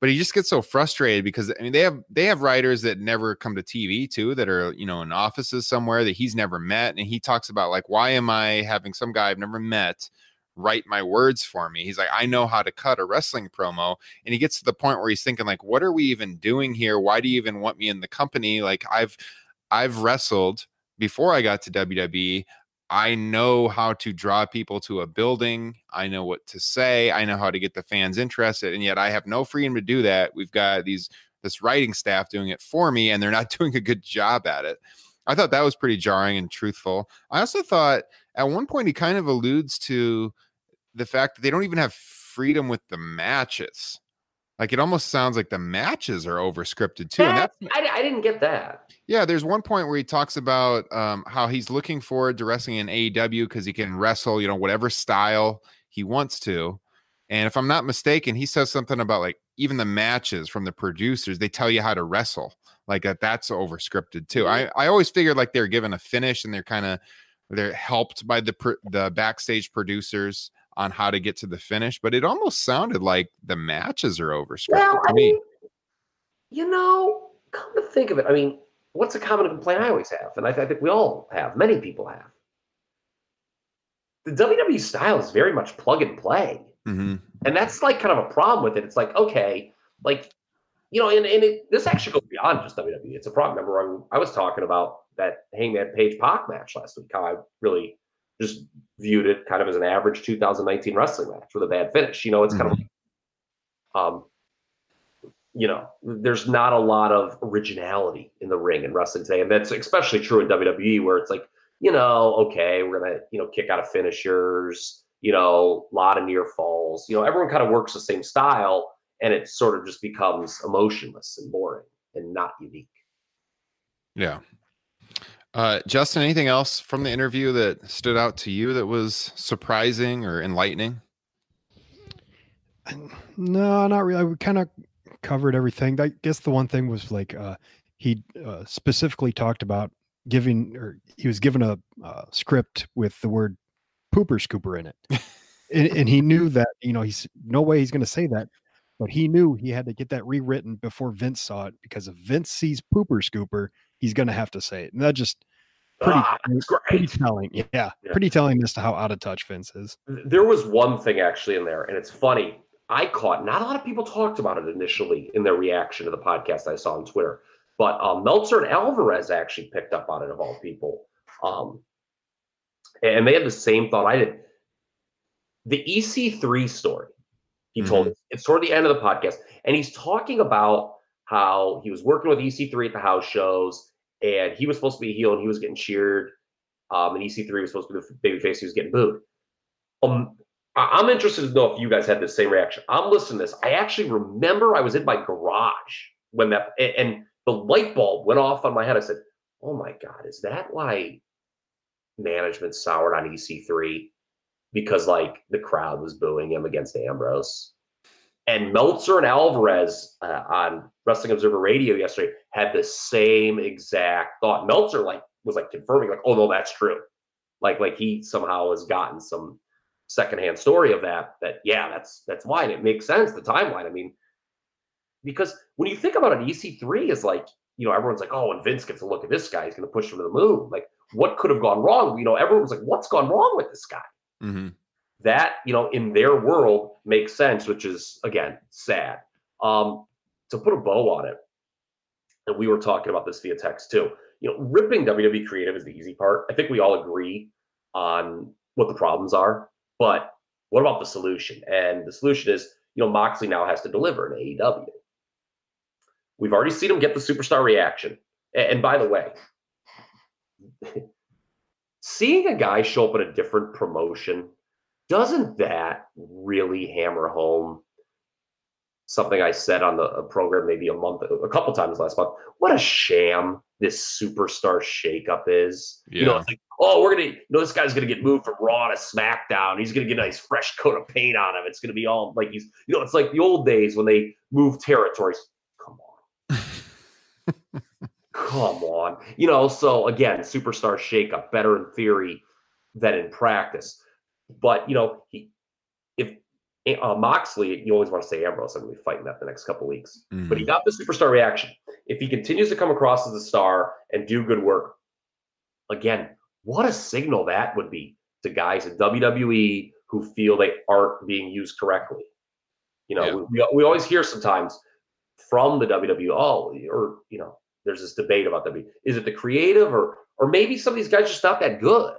but he just gets so frustrated because I mean they have they have writers that never come to TV too that are you know in offices somewhere that he's never met and he talks about like why am I having some guy I've never met write my words for me he's like I know how to cut a wrestling promo and he gets to the point where he's thinking like what are we even doing here why do you even want me in the company like I've I've wrestled before I got to WWE I know how to draw people to a building. I know what to say. I know how to get the fans interested. And yet I have no freedom to do that. We've got these this writing staff doing it for me and they're not [LAUGHS] doing a good job at it. I thought that was pretty jarring and truthful. I also thought at one point he kind of alludes to the fact that they don't even have freedom with the matches. Like it almost sounds like the matches are over scripted too. That, and that's I, I didn't get that. Yeah, there's one point where he talks about um, how he's looking forward to wrestling in AEW because he can wrestle, you know, whatever style he wants to. And if I'm not mistaken, he says something about like even the matches from the producers, they tell you how to wrestle. Like that, that's over scripted too. I, I always figured like they're given a finish and they're kind of they're helped by the the backstage producers on how to get to the finish, but it almost sounded like the matches are over scripted well, to I me. Mean, you know, come to think of it, I mean, what's a common complaint I always have, and I, I think we all have, many people have. The WWE style is very much plug and play. Mm-hmm. And that's like kind of a problem with it. It's like, okay, like you know, and, and it, this actually goes beyond just WWE. It's a problem. Remember, when I was talking about that Hangman Page Pac match last week, how I really just viewed it kind of as an average 2019 wrestling match with a bad finish. You know, it's kind of um, you know, there's not a lot of originality in the ring in wrestling today, and that's especially true in WWE, where it's like, you know, okay, we're gonna, you know, kick out of finishers, you know, a lot of near falls. You know, everyone kind of works the same style, and it sort of just becomes emotionless and boring and not unique. Yeah. Uh, Justin, anything else from the interview that stood out to you that was surprising or enlightening? No, not really. I kind of covered everything. I guess the one thing was like uh, he uh, specifically talked about giving, or he was given a uh, script with the word "pooper scooper" in it, [LAUGHS] and, and he knew that you know he's no way he's going to say that, but he knew he had to get that rewritten before Vince saw it because if Vince sees "pooper scooper," he's going to have to say it, and that just pretty, Ah, pretty telling. Yeah, Yeah. pretty telling as to how out of touch Vince is. There was one thing actually in there, and it's funny. I caught not a lot of people talked about it initially in their reaction to the podcast I saw on Twitter, but um, Meltzer and Alvarez actually picked up on it of all people, um, and they had the same thought I did. The EC3 story, he told us it's toward the end of the podcast, and he's talking about how he was working with EC3 at the house shows, and he was supposed to be heel, and he was getting cheered, um, and EC3 was supposed to be the babyface, he was getting booed. Um, I- I'm interested to know if you guys had the same reaction. I'm listening to this. I actually remember I was in my garage when that and, and the light bulb went off on my head. I said, "Oh my god, is that why management soured on EC3 because like the crowd was booing him against Ambrose?" And Meltzer and Alvarez uh, on Wrestling Observer Radio yesterday had the same exact thought. Meltzer like was like confirming, like, "Oh no, that's true." Like like he somehow has gotten some secondhand story of that that yeah that's that's why and it makes sense the timeline i mean because when you think about it ec3 is like you know everyone's like oh when vince gets a look at this guy he's going to push him to the moon like what could have gone wrong you know everyone's like what's gone wrong with this guy Mm-hmm. That you know in their world makes sense which is again sad. Um to put a bow on it and we were talking about this via text too you know ripping wwe creative is the easy part. I think we all agree on what the problems are but what about the solution? And the solution is you know moxley now has to deliver in aew we've already seen him get the superstar reaction. And by the way [LAUGHS] seeing a guy show up in a different promotion doesn't that really hammer home something I said on the program maybe a month, a couple times last month? What a sham this superstar shakeup is. You know, it's like, oh, we're gonna, you know, this guy's gonna get moved from Raw to SmackDown. He's gonna get a nice fresh coat of paint on him. It's gonna be all like he's, you know, it's like the old days when they moved territories. Come on. [LAUGHS] Come on. You know, so again, superstar shakeup, better in theory than in practice. But you know, he if uh, Moxley, you always want to say Ambrose. I'm going to be fighting that the next couple weeks. But he got the superstar reaction. If he continues to come across as a star and do good work, again, what a signal that would be to guys in WWE who feel they aren't being used correctly. You know, we, we always hear sometimes from the WWE, oh, or you know, there's this debate about WWE. Is it the creative or or maybe some of these guys just not that good?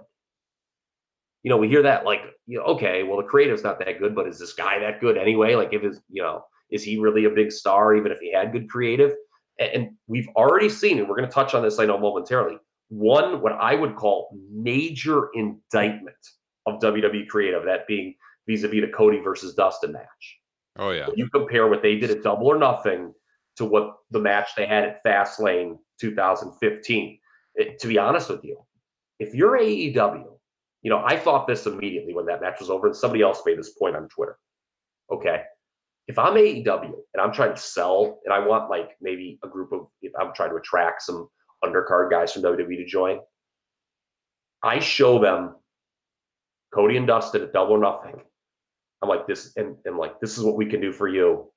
You know, we hear that like, you know, okay, well, the creative's not that good, but is this guy that good anyway? Like, if his, you know, is he really a big star, even if he had good creative? And, and we've already seen, and we're going to touch on this, I know, momentarily. One, what I would call major indictment of WWE creative, that being vis-a-vis the Cody versus Dustin match. Oh yeah. When you compare what they did at Double or Nothing to what the match they had at Fastlane 2015. It- to be honest with you, if you're AEW, you know, I thought this immediately when that match was over, and somebody else made this point on Twitter. Okay. If I'm AEW and I'm trying to sell and I want like maybe a group of, if I'm trying to attract some undercard guys from WWE to join, I show them Cody and Dustin at Double or Nothing. I'm like this, and, and like this is what we can do for you.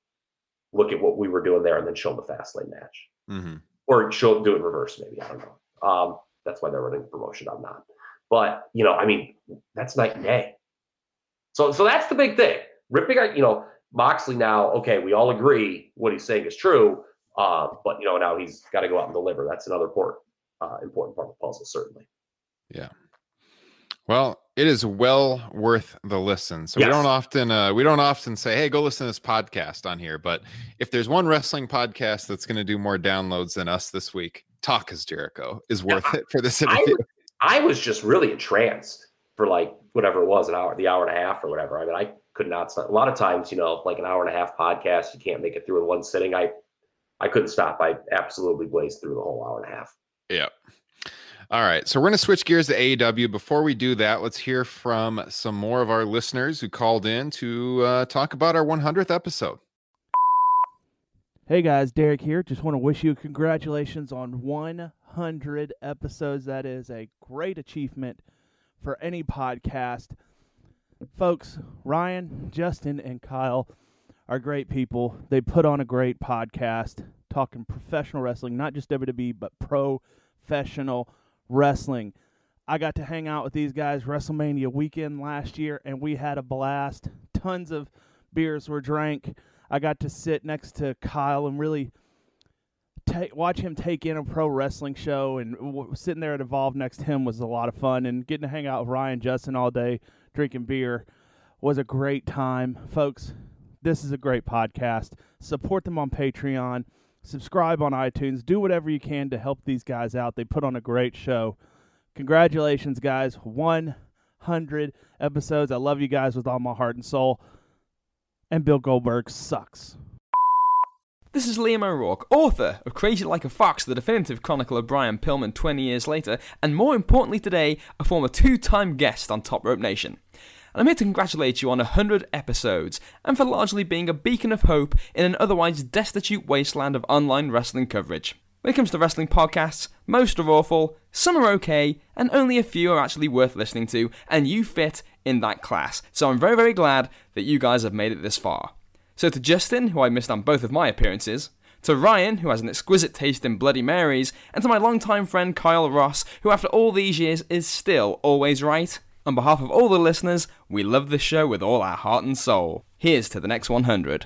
Look at what we were doing there, and then show them the fast lane match, Mm-hmm. or show do it in reverse. Maybe I don't know. Um, that's why they're running promotion. I'm not, but you know, I mean, that's night and day. So, so that's the big thing. Ripping, out, you know, Moxley now, okay, we all agree what he's saying is true, uh, but you know now he's got to go out and deliver. That's another important uh, important part of the puzzle, certainly. Yeah. Well, it is well worth the listen. So Yes. we don't often uh, we don't often say, "Hey, go listen to this podcast on here." But if there's one wrestling podcast that's going to do more downloads than us this week, Talk is Jericho is worth it for this I interview. Was, I was just really entranced for like whatever it was, an hour, the hour and a half or whatever. I mean, I could not stop. A lot of times, you know, like an hour and a half podcast, you can't make it through in one sitting. I, I couldn't stop. I absolutely blazed through the whole hour and a half. Yeah. All right. So we're going to switch gears to AEW. Before we do that, let's hear from some more of our listeners who called in to uh, talk about our 100th episode. Hey guys, Derek here. Just want to wish you congratulations on 100 episodes. That is a great achievement for any podcast. Folks, Ryan, Justin, and Kyle are great people. They put on a great podcast talking professional wrestling, not just WWE, but professional wrestling. I got to hang out with these guys WrestleMania weekend last year, and we had a blast. Tons of beers were drank. I got to sit next to Kyle and really take watch him take in a pro wrestling show, and w- sitting there at Evolve next to him was a lot of fun. And getting to hang out with Ryan Justin all day drinking beer was a great time, folks. This is a great podcast. Support them on Patreon. Subscribe on iTunes. Do whatever you can to help these guys out. They put on a great show. Congratulations, guys. 100 episodes. I love you guys with all my heart and soul. And Bill Goldberg sucks. This is Liam O'Rourke, author of Crazy Like a Fox, the definitive chronicle of Brian Pillman 20 years later, and more importantly today, a former two time guest on Top Rope Nation. And I'm here to congratulate you on 100 episodes, and for largely being a beacon of hope in an otherwise destitute wasteland of online wrestling coverage. When it comes to wrestling podcasts, most are awful, some are okay, and only a few are actually worth listening to, and you fit in that class. So I'm very, very glad that you guys have made it this far. So to Justin, who I missed on both of my appearances, to Ryan, who has an exquisite taste in Bloody Marys, and to my longtime friend Kyle Ross, who after all these years is still always right. On behalf of all the listeners, we love this show with all our heart and soul. Here's to the next 100.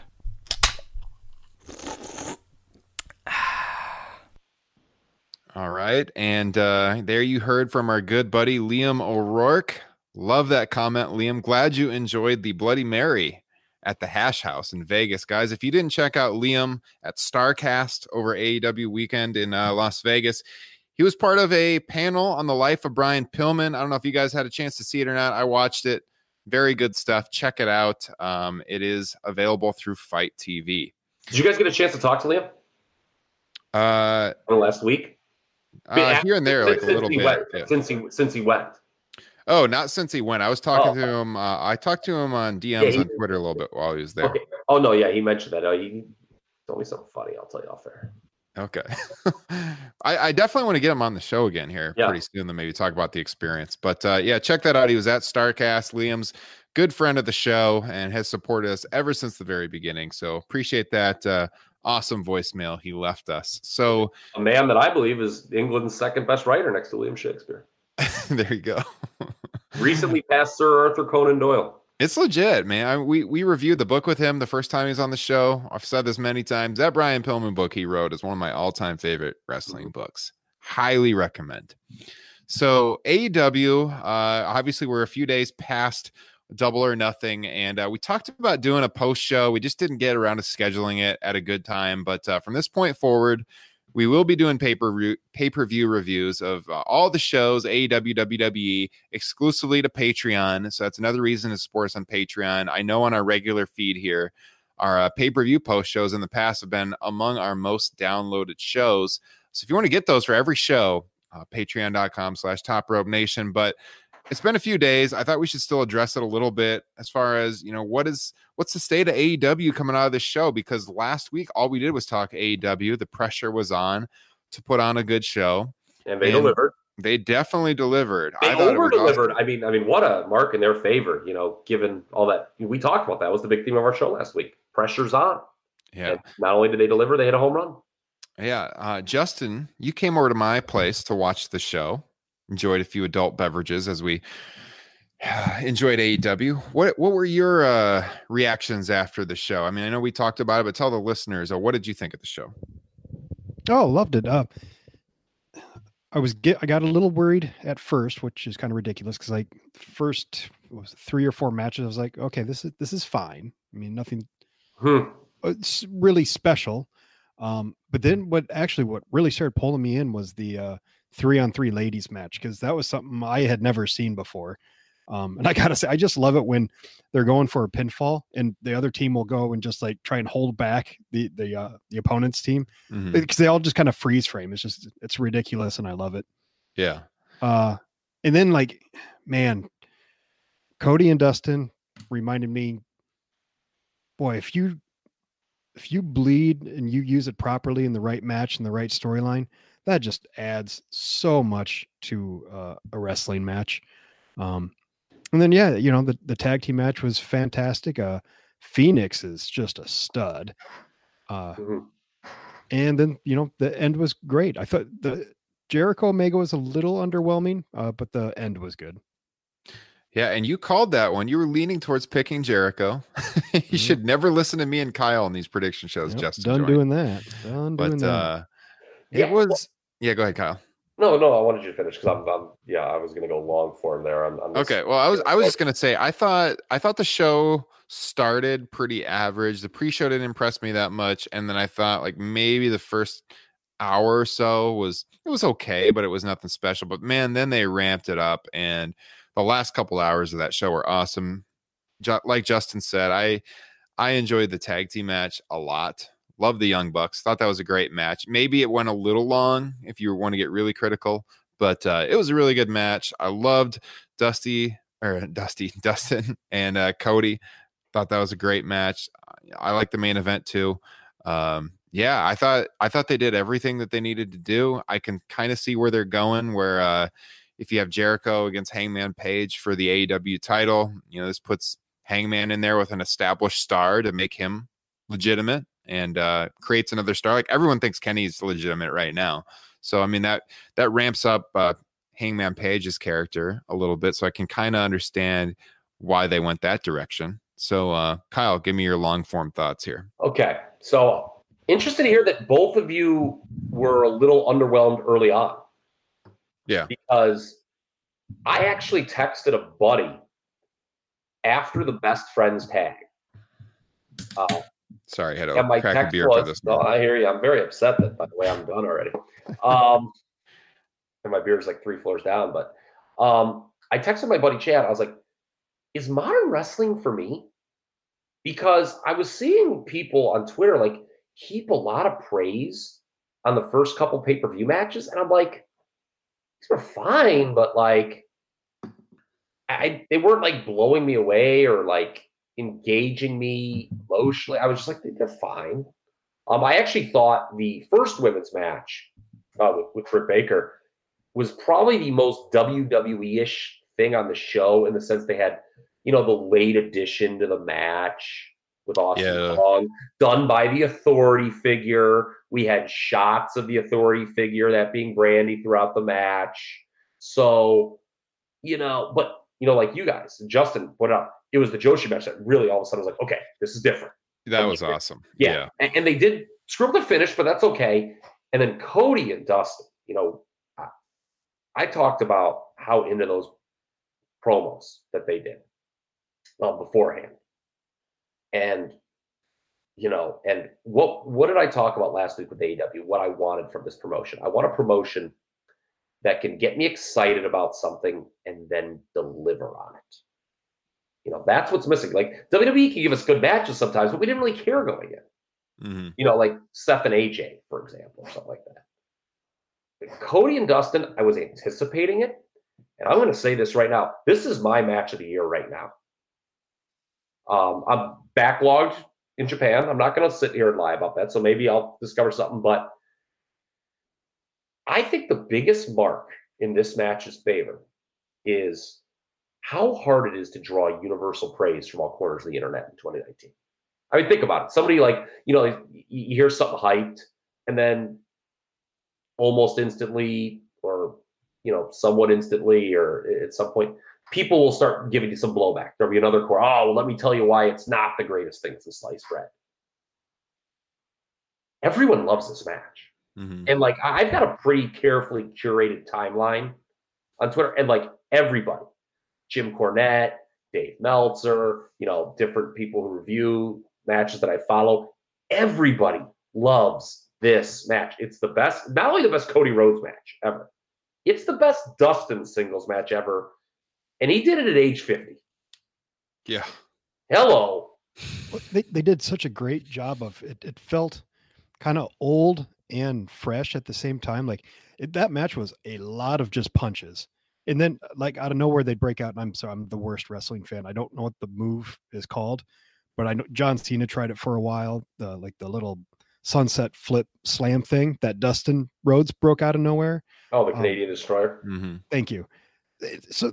[SIGHS] All right. And uh, there you heard from our good buddy Liam O'Rourke. Love that comment, Liam. Glad you enjoyed the Bloody Mary at the Hash House in Vegas. Guys, if you didn't check out Liam at Starrcast over AEW weekend in uh, Las Vegas, he was part of a panel on the life of Brian Pillman. I don't know if you guys had a chance to see it or not. I watched it. Very good stuff. Check it out. Um, it is available through FITE TV. Did you guys get a chance to talk to Liam Uh, last week? uh, here and there, like a little bit. went, yeah. Since he since he went. Oh, not since he went. I was talking Oh. to him. Uh, I talked to him on DMs Yeah, he- on Twitter a little bit while he was there. Okay. Oh no, yeah, he mentioned that. Oh, he told me something funny. I'll tell you off there. Okay. [LAUGHS] I, I definitely want to get him on the show again here Yeah. pretty soon, then maybe talk about the experience. But uh, yeah, check that out. He was at Starrcast. Liam's good friend of the show and has supported us ever since the very beginning. So appreciate that uh, awesome voicemail he left us. So A man that I believe is England's second best writer next to William Shakespeare. [LAUGHS] there you go. [LAUGHS] Recently passed Sir Arthur Conan Doyle. It's legit, man. I, we we reviewed the book with him the first time he was on the show. I've said this many times. That Brian Pillman book he wrote is one of my all-time favorite wrestling books. Highly recommend. So AEW, uh, obviously we're a few days past Double or Nothing, and uh, we talked about doing a post show. We just didn't get around to scheduling it at a good time. But uh, from this point forward, we will be doing pay per view reviews of uh, all the shows AEW, WWE exclusively to Patreon. So that's another reason to support us on Patreon. I know on our regular feed here, our uh, pay per view post shows in the past have been among our most downloaded shows. So if you want to get those for every show, uh, patreon.com slash top rope nation. But it's been a few days. I thought we should still address it a little bit as far as, you know, what is what's the state of AEW coming out of this show? Because last week all we did was talk AEW. The pressure was on to put on a good show. And they delivered. They definitely delivered. They I over delivered. I mean, I mean, what a mark in their favor. You know, given all that we talked about, that was the big theme of our show last week. Pressure's on. Yeah. And not only did they deliver, they hit a home run. Yeah, uh, Justin, you came over to my place to watch the show. Enjoyed a few adult beverages as we [SIGHS] enjoyed AEW. What what were your uh, reactions after the show? I mean, I know we talked about it, but tell the listeners, uh, what did you think of the show? Oh, loved it. Uh, I was get I got a little worried at first, which is kind of ridiculous because like first was it, three or four matches, I was like, okay, this is this is fine. I mean, nothing Hmm. it's really special. Um, but then what actually what really started pulling me in was the uh three on three ladies match because that was something I had never seen before. Um, and I gotta say, I just love it when they're going for a pinfall and the other team will go and just like try and hold back the the uh, the opponent's team Mhm. because they all just kind of freeze frame. It's just it's ridiculous and I love it. Yeah. Uh, and then like, man, Cody and Dustin reminded me, boy, if you if you bleed and you use it properly in the right match and the right storyline, that just adds so much to uh, a wrestling match. Um, and then yeah, you know the the tag team match was fantastic. Uh, Fenix is just a stud. Uh, and then you know the end was great. I thought the Jericho Omega was a little underwhelming, uh, but the end was good. Yeah, and you called that one. You were leaning towards picking Jericho. [LAUGHS] you should never listen to me and Kyle on these prediction shows, Yep, Justin. done joined. doing that. Done doing But that. uh Yeah, it was yeah, go ahead, Kyle. No, no, I wanted you to finish because I'm, I'm, yeah, I was gonna go long form there. I'm, I'm just- Okay, well, I was I was just gonna say I thought I thought the show started pretty average. The pre-show didn't impress me that much, and then I thought like maybe the first hour or so was it was okay, but it was nothing special. But man, then they ramped it up, and the last couple hours of that show were awesome. Like Justin said, I I enjoyed the tag team match a lot. Love the Young Bucks. Thought that was a great match. Maybe it went a little long if you want to get really critical, but uh, it was a really good match. I loved Dusty or [LAUGHS] Dusty [LAUGHS] Dustin and uh, Cody. Thought that was a great match. I like the main event too. Um, yeah, I thought I thought they did everything that they needed to do. I can kind of see where they're going. Where uh, if you have Jericho against Hangman Page for the AEW title, you know this puts Hangman in there with an established star to make him legitimate and uh, creates another star. Like everyone thinks Kenny's legitimate right now. So I mean that that ramps up uh, Hangman Page's character a little bit, so I can kind of understand why they went that direction. So uh, Kyle, give me your long form thoughts here. Okay, so interested to hear that both of you were a little underwhelmed early on Yeah. because I actually texted a buddy after the best friends tag. Uh, Sorry, I had to and my crack a beer was, for this. No, I hear you. I'm very upset that, by the way, I'm done already. Um, and my beer is like three floors down. But um, I texted my buddy Chad. I was like, "Is modern wrestling for me?" Because I was seeing people on Twitter like heap a lot of praise on the first couple pay per view matches, and I'm like, "These were fine," but like, I they weren't like blowing me away or like engaging me emotionally. I was just like, they're fine. Um, I actually thought the first women's match uh, with, with Britt Baker was probably the most WWE ish thing on the show in the sense they had, you know, the late addition to the match with Awesome Yeah. Kong done by the authority figure. We had shots of the authority figure, that being Brandi throughout the match. So, you know, but you know, like you guys, Justin put up, it was the Joshi match that really all of a sudden was like, okay, this is different. That was awesome. Yeah. And, and they did screw up the finish, but that's okay. And then Cody and Dustin, you know, I, I talked about how into those promos that they did um, beforehand. And, you know, and what what did I talk about last week with AEW? What I wanted from this promotion. I want a promotion that can get me excited about something and then deliver on it. You know, that's what's missing. Like WWE can give us good matches sometimes, but we didn't really care going in. Mhm. You know, like Steph and AJ, for example, or something like that. But Cody and Dustin, I was anticipating it. And I'm going to say this right now. This is my match of the year right now. Um, I'm backlogged in Japan. I'm not going to sit here and lie about that. So maybe I'll discover something. But I think the biggest mark in this match's favor is how hard it is to draw universal praise from all corners of the internet in 2019. I mean, think about it. Somebody like, you know, you, hear something hyped, and then almost instantly, or, you know, somewhat instantly, or at some point, people will start giving you some blowback. There'll be another core. Oh, well, let me tell you why it's not the greatest thing since sliced bread. Everyone loves this match. Mhm. And like I've got a pretty carefully curated timeline on Twitter, and like everybody, Jim Cornette, Dave Meltzer, you know, different people who review matches that I follow, everybody loves this match. It's the best, not only the best Cody Rhodes match ever, it's the best Dustin singles match ever. And he did it at age 50. Yeah. Hello. They they did such a great job of it. It felt kind of old and fresh at the same time. Like it, that match was a lot of just punches, and then uh, like out of nowhere they'd break out. And I'm so I'm the worst wrestling fan. I don't know what the move is called, but I know John Cena tried it for a while. The like the little sunset flip slam thing that Dustin Rhodes broke out of nowhere. Oh, the Um, Canadian Destroyer. Mm-hmm. Thank you. So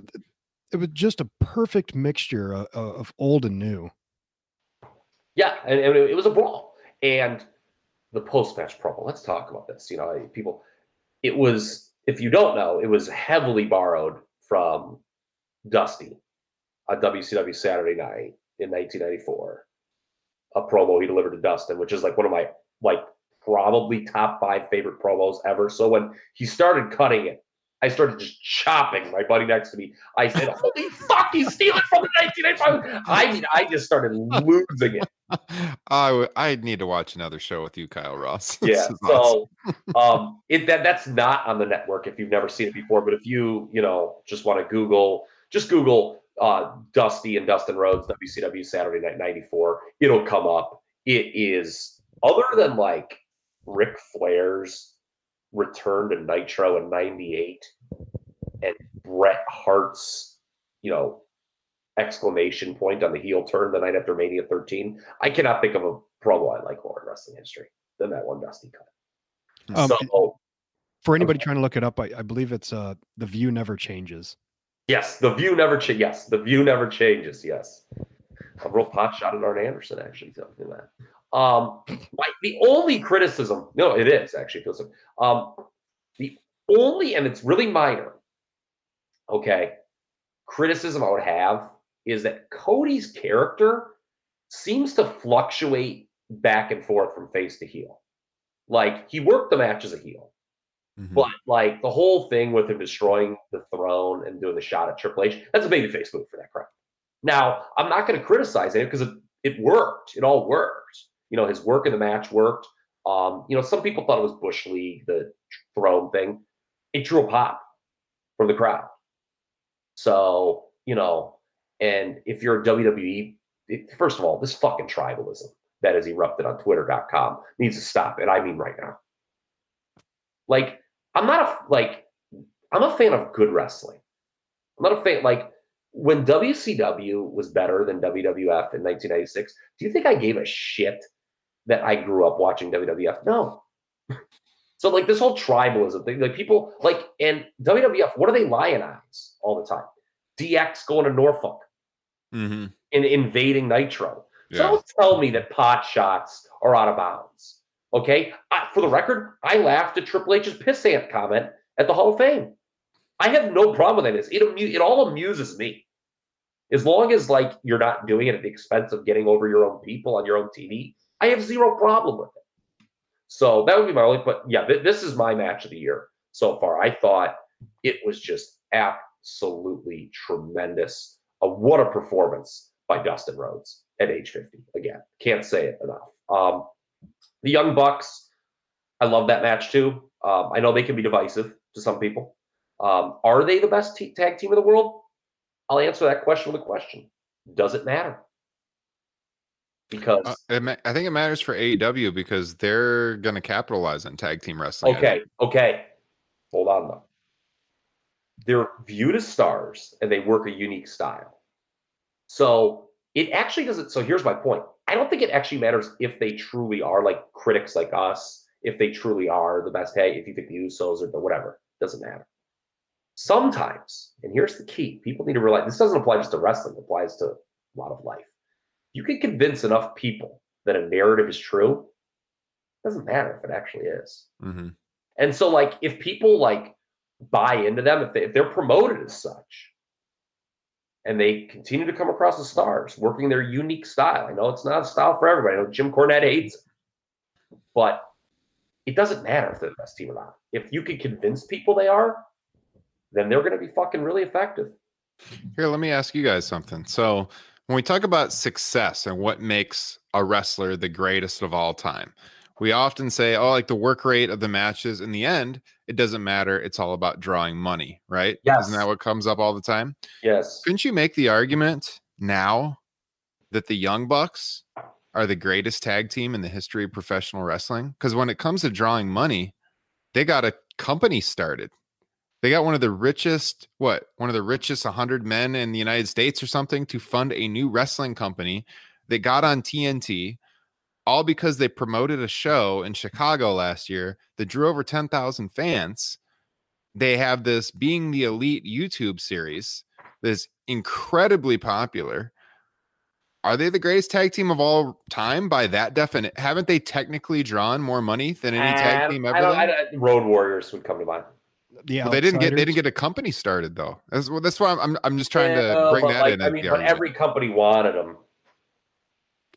it was just a perfect mixture of, of old and new. Yeah, and, and it, it was a brawl. And the post match promo. Let's talk about this. You know, people. It was, if you don't know, it was heavily borrowed from Dusty on WCW Saturday Night in 1994. A promo he delivered to Dustin, which is like one of my like probably top five favorite promos ever. So when he started cutting it, I started just chopping my buddy next to me. I said, "Holy [LAUGHS] fuck, he's stealing from the 1985." I mean, I just started losing it. [LAUGHS] I w- I need to watch another show with you, Kyle Ross. [LAUGHS] Yeah awesome. so um it that that's not on the network if you've never seen it before but if you you know just want to google just google uh dusty and dustin rhodes wcw saturday night 94 it'll come up it is other than like Ric flair's return to nitro in 98 and bret hart's you know exclamation point on the heel turn the night after mania 13 i cannot think of a promo i like more in wrestling history than that one dusty cut Um, so For anybody trying to look it up, I, I believe it's uh the view never changes. yes, the view never changes. Yes, the view never changes. Yes, a real pot shot at Arn Anderson actually telling that. Um, my, the only criticism, no, it is actually feels um, the only, and it's really minor. Okay, criticism I would have is that Cody's character seems to fluctuate back and forth from face to heel. Like he worked the match as a heel. But like the whole thing with him destroying the throne and doing the shot at Triple H, that's a babyface move for that crowd. Now, I'm not going to criticize it because it, it worked. It all worked. You know, his work in the match worked. Um, you know, some people thought it was Bush League, the throne thing. It drew a pop from the crowd. So, you know, and if you're a WWE, it, first of all, this fucking tribalism that has erupted on twitter.com needs to stop. And I mean right now. Like, I'm not a like I'm a fan of good wrestling. I'm not a fan like when WCW was better than WWF in 1996. Do you think I gave a shit that I grew up watching WWF? No. [LAUGHS] so like this whole tribalism thing, like people like and WWF, what do they lionize all the time? DX going to Norfolk Mm-hmm. and invading Nitro. So don't tell me that pot shots are out of bounds. Okay. I, for the record, I laughed at Triple H's pissant comment at the Hall of Fame. I have no problem with that. It, amu- it all amuses me. As long as like you're not doing it at the expense of getting over your own people on your own TV, I have zero problem with it. So that would be my only. But yeah, th- this is my match of the year so far. I thought it was just absolutely tremendous. Uh, what a performance by Dustin Rhodes at age 50. Again, can't say it enough. Um, the Young Bucks, I love that match too. Um, I know they can be divisive to some people. Um, are they the best t- tag team in the world? I'll answer that question with a question. Does it matter? Because Uh, it I think it matters for AEW because they're going to capitalize on tag team wrestling. Okay, okay. Hold on though. They're viewed as stars and they work a unique style. So it actually doesn't. So here's my point. I don't think it actually matters if they truly are like critics like us, if they truly are the best Hey, if you think the Usos or the whatever, doesn't matter. Sometimes, and here's the key people need to realize this doesn't apply just to wrestling, it applies to a lot of life. You can convince enough people that a narrative is true, it doesn't matter if it actually is. Mm-hmm. And so, like, if people like buy into them, if, they, if they're promoted as such, and they continue to come across as stars, working their unique style. I know it's not a style for everybody. I know Jim Cornette hates it, but it doesn't matter if they're the best team or not. If you can convince people they are, then they're going to be fucking really effective. Here, let me ask you guys something. So, when we talk about success and what makes a wrestler the greatest of all time, we often say, oh, like the work rate of the matches. In the end, it doesn't matter. It's all about drawing money, right? Yes. Isn't that what comes up all the time? Yes. Couldn't you make the argument now that the Young Bucks are the greatest tag team in the history of professional wrestling? Because when it comes to drawing money, they got a company started. They got one of the richest, what, one of the richest 100 men in the United States or something to fund a new wrestling company that got on TNT, all because they promoted a show in Chicago last year that drew over 10,000 fans. They have this Being the Elite YouTube series that's incredibly popular. Are they the greatest tag team of all time by that definition? Haven't they technically drawn more money than any tag team I ever? I don't- Road Warriors would come to mind. The Well, they didn't get they didn't get a company started though. That's well, that's why I'm I'm, I'm just trying to bring that like, in. I mean, but argument. every company wanted them.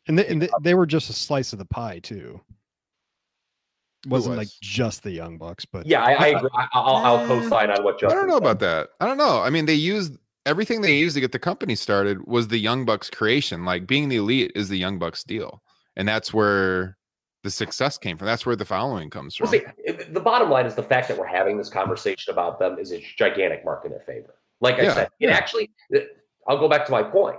and they, and they, they were just a slice of the pie too. It wasn't like was? just the Young Bucks, but Yeah, I, I [LAUGHS] agree. I, I'll, I'll co-sign on what I don't know about that. I don't know. I mean, they used everything they used to get the company started was the Young Bucks creation. Like being the elite is the Young Bucks deal, and that's where the success came from. That's where the following comes from. Well, see, the bottom line is the fact that we're having this conversation about them is a gigantic mark in their favor. Like I Yeah, said, it actually, I'll go back to my point.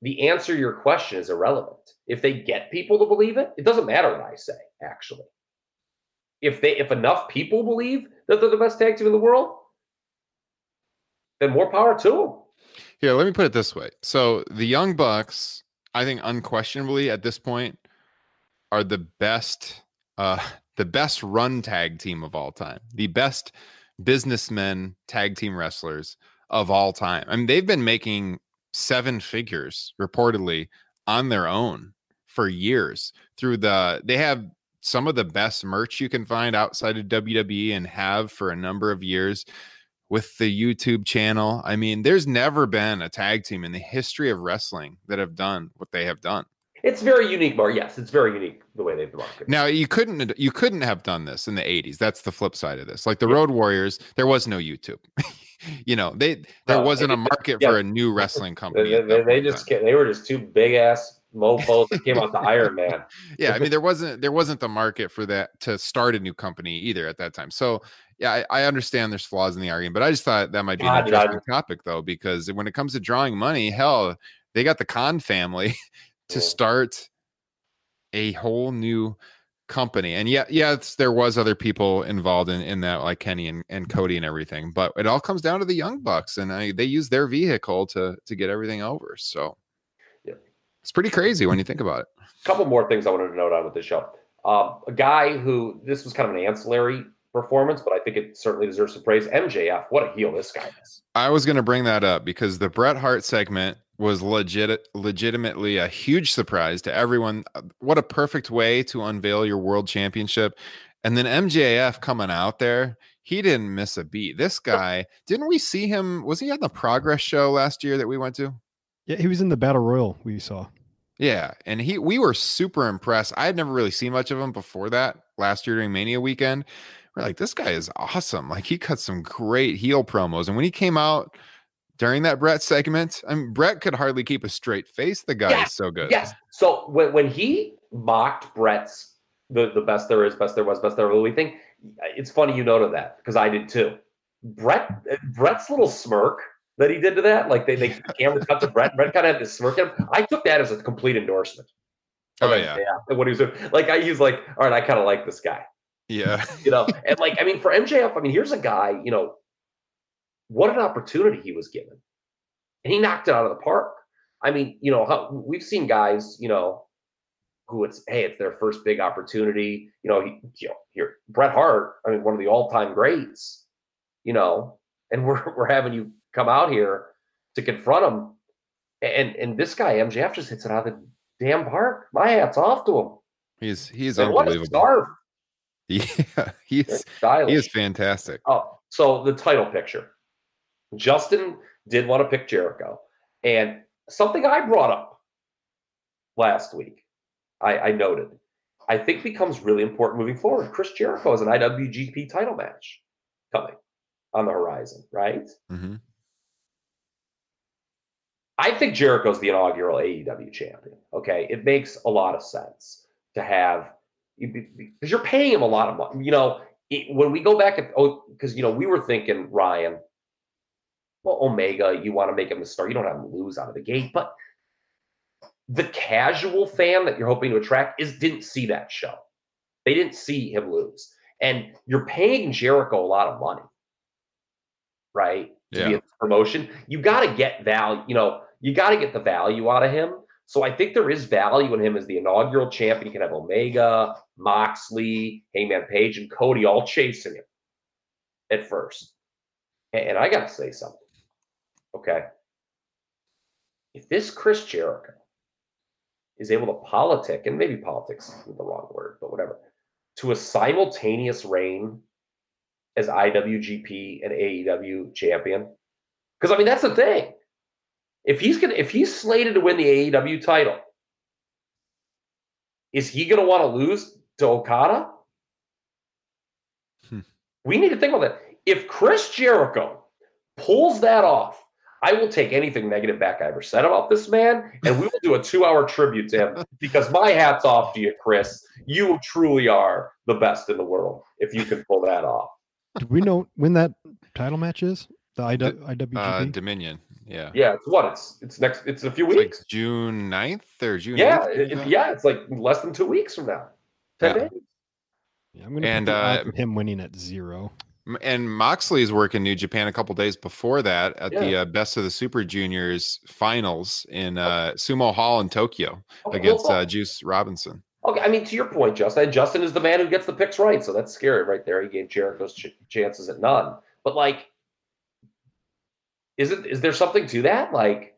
The answer to your question is irrelevant. If they get people to believe it, it doesn't matter what I say, actually. If they if enough people believe that they're the best tag team in the world, then more power to them. Here, let me put it this way. So the Young Bucks, I think unquestionably at this point, are the best uh [LAUGHS] the best run tag team of all time. The best businessmen tag team wrestlers of all time. I mean, they've been making seven figures reportedly on their own for years through the they have some of the best merch you can find outside of WWE and have for a number of years with the YouTube channel. I mean, there's never been a tag team in the history of wrestling that have done what they have done. It's very unique, Mar. Yes, it's very unique the way they've marketed. Now, you couldn't you couldn't have done this in the 80s. That's the flip side of this. Like the Road Warriors, there was no YouTube. [LAUGHS] you know, they there No, wasn't they- a market yeah. for a new wrestling company. They, they, they just ca- they were just two big ass mofos that came out to [LAUGHS] Iron Man. yeah i [LAUGHS] mean there wasn't there wasn't the market for that to start a new company either at that time so yeah i, I understand there's flaws in the argument but i just thought that might be God, an interesting topic though because when it comes to drawing money hell they got the Khan family to start a whole new company and yeah yes, there was other people involved in, in that like kenny and, and cody and everything but it all comes down to the young bucks and I, they use their vehicle to to get everything over so Yeah. it's pretty crazy when you think about it A couple more things I wanted to note on with this show. Um, a guy who this was kind of an ancillary performance, but I think it certainly deserves some praise. MJF, what a heel this guy is. I was going to bring that up because the Bret Hart segment was legit, legitimately a huge surprise to everyone. Uh, What a perfect way to unveil your world championship. And then MJF coming out there, he didn't miss a beat. This guy, didn't we see him? Was he on the Progress show last year that we went to? yeah, he was in the Battle Royal we saw. Yeah, and he we were super impressed. I had never really seen much of him before that last year during Mania weekend. We're like, this guy is awesome. Like he cut some great heel promos, and when he came out during that Bret segment, I mean, Bret could hardly keep a straight face. The guy Yes, is so good. Yes. So when, when he mocked Bret's the, the best there is, best there was, best there will be thing, it's funny you noted that because I did too. Bret Bret's little smirk that he did to that, like they they the [LAUGHS] camera cut to Bret, Bret kind of had this smirk. him. I took that as a complete endorsement. Oh yeah, and what he was doing. Like I use like, all right, I kind of like this guy. yeah. you know and like i mean for mjf i mean here's a guy you know what an opportunity he was given. And he knocked it out of the park. I mean you know how, we've seen guys you know who it's hey it's their first big opportunity. You know he, you know here bret hart i mean one of the all-time greats you know and [LAUGHS] we're, we're having you come out here to confront him. And and this guy mjf just hits it out of the damn park. My hat's off to him. He's he's and what a unbelievable. scarf [LAUGHS] Yeah, he's he is fantastic. Oh, so the title picture. Justin did want to pick Jericho. And something I brought up last week, I, I noted, I think becomes really important moving forward. Chris Jericho has an IWGP title match coming on the horizon, right? Mm-hmm. I think Jericho's the inaugural AEW champion. Okay, it makes a lot of sense to have because you're paying him a lot of money. You know, it, when we go back oh, because you know we were thinking Ryan, well, Omega, you want to make him a star, you don't have him lose out of the gate, but the casual fan that you're hoping to attract is didn't see that show. They didn't see him lose, and you're paying Jericho a lot of money, right? To be a promotion, you got to get value. You know, you got to get the value out of him. So I think there is value in him as the inaugural champion. You can have Omega, Moxley, Hangman Page, and Cody all chasing him at first. And I got to say something. Okay. If this Chris Jericho is able to politic, and maybe politics is the wrong word, but whatever, to a simultaneous reign as IWGP and AEW champion, because I mean that's the thing. If he's gonna, if he's slated to win the AEW title, is he gonna want to lose to Okada? Hmm. We need to think about that. If Chris Jericho pulls that off, I will take anything negative back I ever said about this man, and we will do a two-hour tribute to him [LAUGHS] because my hat's off to you, Chris. You truly are the best in the world if you can pull that off. Do we know when that title match is? The IW, IWGP? Uh, Dominion. Yeah. Yeah, it's what? It's it's next. It's a few It's like weeks. June 9th or June yeah, 8th, it- it- yeah. It's like less than two weeks from now. Ten Yeah. days. Yeah, I'm gonna and, put uh, him winning at zero. And Moxley's working New Japan a couple days before that at the uh, Best of the Super Juniors finals in uh, Sumo Hall in Tokyo Okay, against well, uh, Juice Robinson. Okay, I mean, to your point, Justin. Justin is the man who gets the picks right, so that's scary right there. He gave Jericho's ch- chances at none. But like, is it is there something to that? Like,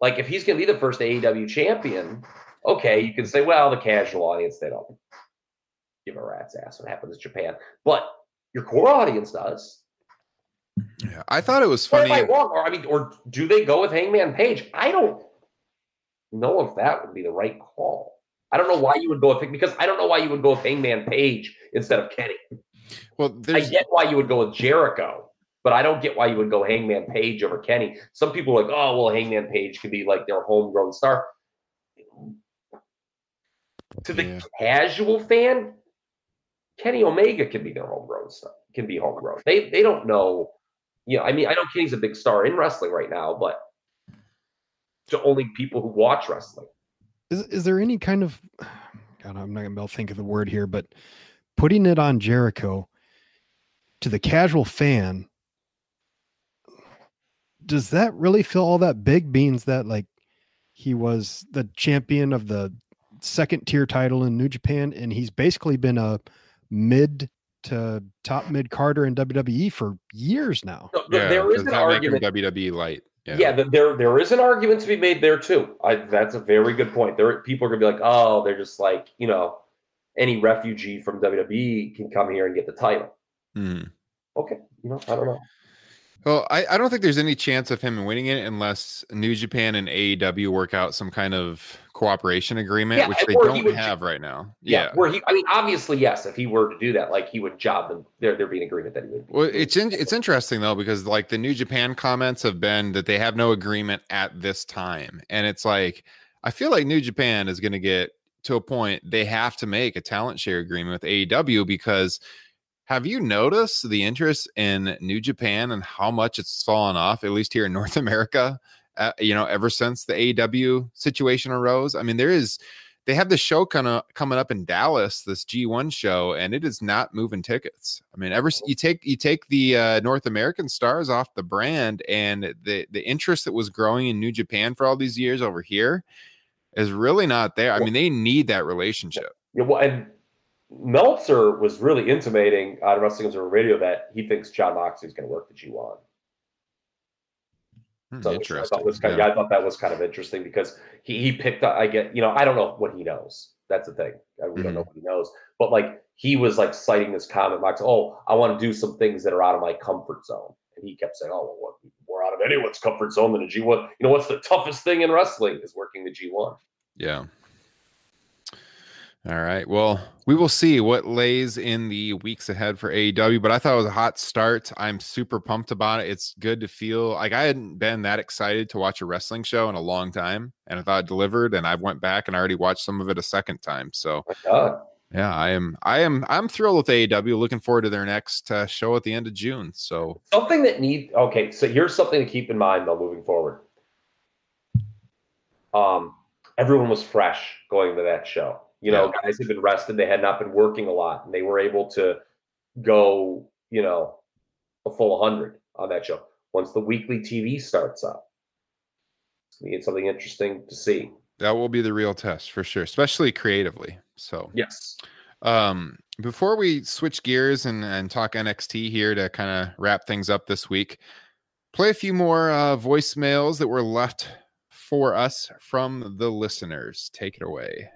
like if he's going to be the first AEW champion, okay, you can say, well, the casual audience they don't give a rat's ass what happens in Japan, but your core audience does. Yeah, I thought it was funny. I wrong? Or I mean, or do they go with Hangman Page? I don't know if that would be the right call. I don't know why you would go with because I don't know why you would go with Hangman Page instead of Kenny. Well, I there's get why you would go with Jericho, but I don't get why you would go Hangman Page over Kenny. Some people are like, oh well, Hangman Page could be like their homegrown star. To the Yeah. casual fan, Kenny Omega can be their homegrown stuff, Can be homegrown. They they don't know. You know, I mean, I know Kenny's a big star in wrestling right now, but to only people who watch wrestling. Is is there any kind of God, I'm not gonna be able to think of the word here, but putting it on Jericho to the casual fan, does that really feel all that big? Beans that like he was the champion of the second tier title in New Japan, and he's basically been a mid to top mid carder in WWE for years now. No, yeah, there is an that make him argument. WWE light. Yeah. Yeah, th- there there is an argument to be made there too. I, that's a very good point. There people are gonna be like, oh, they're just like you know, any refugee from WWE can come here and get the title. Mhm. Okay, you know, I don't know. Well, I, I don't think there's any chance of him winning it unless New Japan and AEW work out some kind of cooperation agreement, Yeah, which they don't would- have right now. Yeah, Yeah. where he, I mean, obviously, yes, if he were to do that, like he would job them. There, there'd be an agreement that he would. Well, it's in, it's interesting though because like the New Japan comments have been that they have no agreement at this time, and it's like I feel like New Japan is going to get to a point they have to make a talent share agreement with AEW because have you noticed the interest in New Japan and how much it's fallen off at least here in [LAUGHS] North America? Uh, you know, ever since the AEW situation arose, I mean, there is they have this show kind of coming up in Dallas, this G1 show, and it is not moving tickets. I mean, ever you take you take the uh, North American stars off the brand, and the the interest that was growing in New Japan for all these years over here is really not there. I mean, they need that relationship. Yeah, well, and Meltzer was really intimating on Wrestling Observer Radio that he thinks Jon Moxley is going to work the G1. Hmm, So which I interesting. thought kind of, Yeah. yeah, I thought that was kind of interesting because he he picked up. I get you know I don't know what he knows. That's the thing. Uh, We don't know Mm-hmm. what he knows. But like he was like citing this comment, Max. Oh, I want to do some things that are out of my comfort zone, and he kept saying, "Oh, well, what, more out of anyone's comfort zone than a G1. You know what's the toughest thing in wrestling is working the G1. Yeah. All right. Well, we will see what lays in the weeks ahead for AEW, but I thought it was a hot start. I'm super pumped about it. It's good to feel like I hadn't been that excited to watch a wrestling show in a long time, and I thought it delivered. And I went back and I already watched some of it a second time. So, yeah, I am, I am, I'm thrilled with AEW. Looking forward to their next uh, show at the end of June. So, Something that need okay, so here's something to keep in mind though moving forward. Um, everyone was fresh going to that show. You know, guys had been rested, they had not been working a lot, and they were able to go, you know, a full 100 on that show. Once the weekly TV starts up, it's something interesting to see. that will be the real test for sure, especially creatively. So, Yes. Um, before we switch gears and, and talk NXT here to kind of wrap things up this week, play a few more uh, voicemails that were left for us from the listeners. Take it away.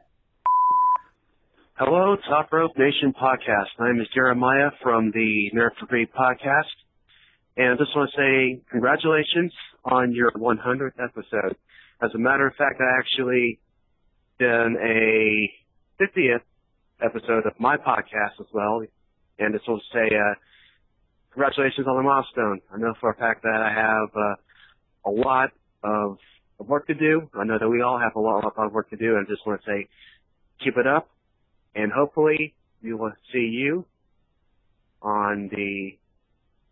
Hello, Top Rope Nation podcast. My name is Jeremiah from the Nerd for Greed podcast. And I just want to say congratulations on your 100th episode. As a matter of fact, I actually done a 50th episode of my podcast as well. And just want to say, uh, congratulations on the milestone. I know for a fact that I have, uh, a lot of of work to do. I know that we all have a lot, lot of work to do and I just want to say, keep it up and hopefully we will see you on the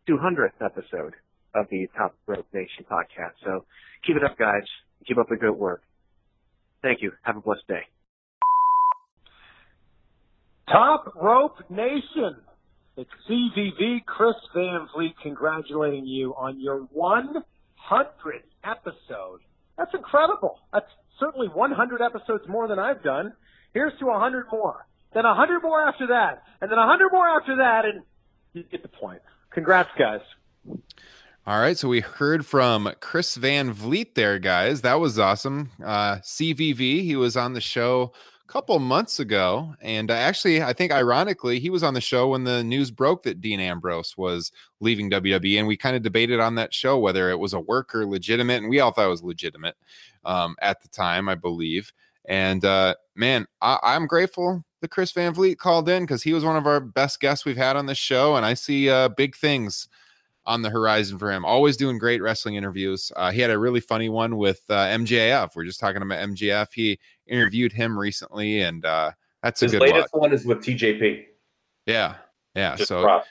200th episode of the Top Rope Nation podcast. So keep it up, guys. Keep up the good work. Thank you. Have a blessed day. Top Rope Nation. It's CVV Chris Van Vliet congratulating you on your 100th episode. That's incredible. That's certainly 100 episodes more than I've done. Here's to 100 more. Then a 100 more after that. And then a 100 more after that. And you get the point. Congrats, guys. All right, so we heard from Chris Van Vliet there, guys. That was awesome. Uh, CVV, he was on the show a couple months ago, and uh, actually, I think ironically, he was on the show when the news broke that Dean Ambrose was leaving WWE, and we kind of debated on that show whether it was a work or legitimate, and we all thought it was legitimate um, at the time, I believe. And uh, man, I- I'm grateful that Chris Van Vliet called in because he was one of our best guests we've had on this show, and I see uh, big things on the horizon for him. Always doing great wrestling interviews. Uh, he had a really funny one with uh, MJF. We're just talking about MJF. He interviewed him recently, and uh, that's a His good latest watch. one is with TJP. Yeah, yeah. Just so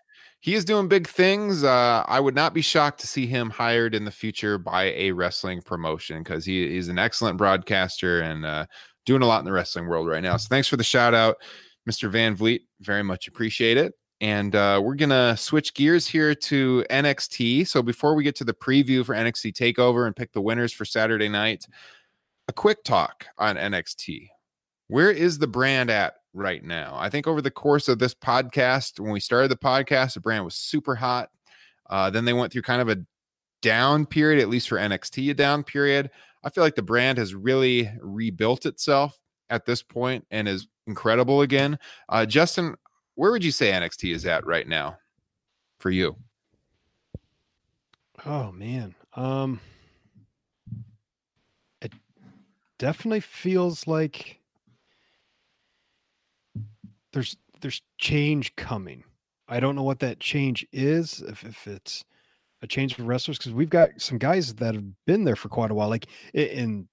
he is doing big things. Uh, I would not be shocked to see him hired in the future by a wrestling promotion because he is an excellent broadcaster and uh, doing a lot in the wrestling world right now. So thanks for the shout out, Mr. Van Vliet. Very much appreciate it. And uh, we're gonna switch gears here to NXT. So before we get to the preview for NXT Takeover and pick the winners for Saturday night, a quick talk on NXT. Where is the brand at right now? I think over the course of this podcast, when we started the podcast, the brand was super hot. Uh, then they went through kind of a down period, at least for NXT, a down period. I feel like the brand has really rebuilt itself at this point and is incredible again. Uh, Justin, where would you say NXT is at right now for you? Oh man. Um it definitely feels like there's there's change coming. I don't know what that change is, if, if it's a change of wrestlers, because we've got some guys that have been there for quite a while. Like in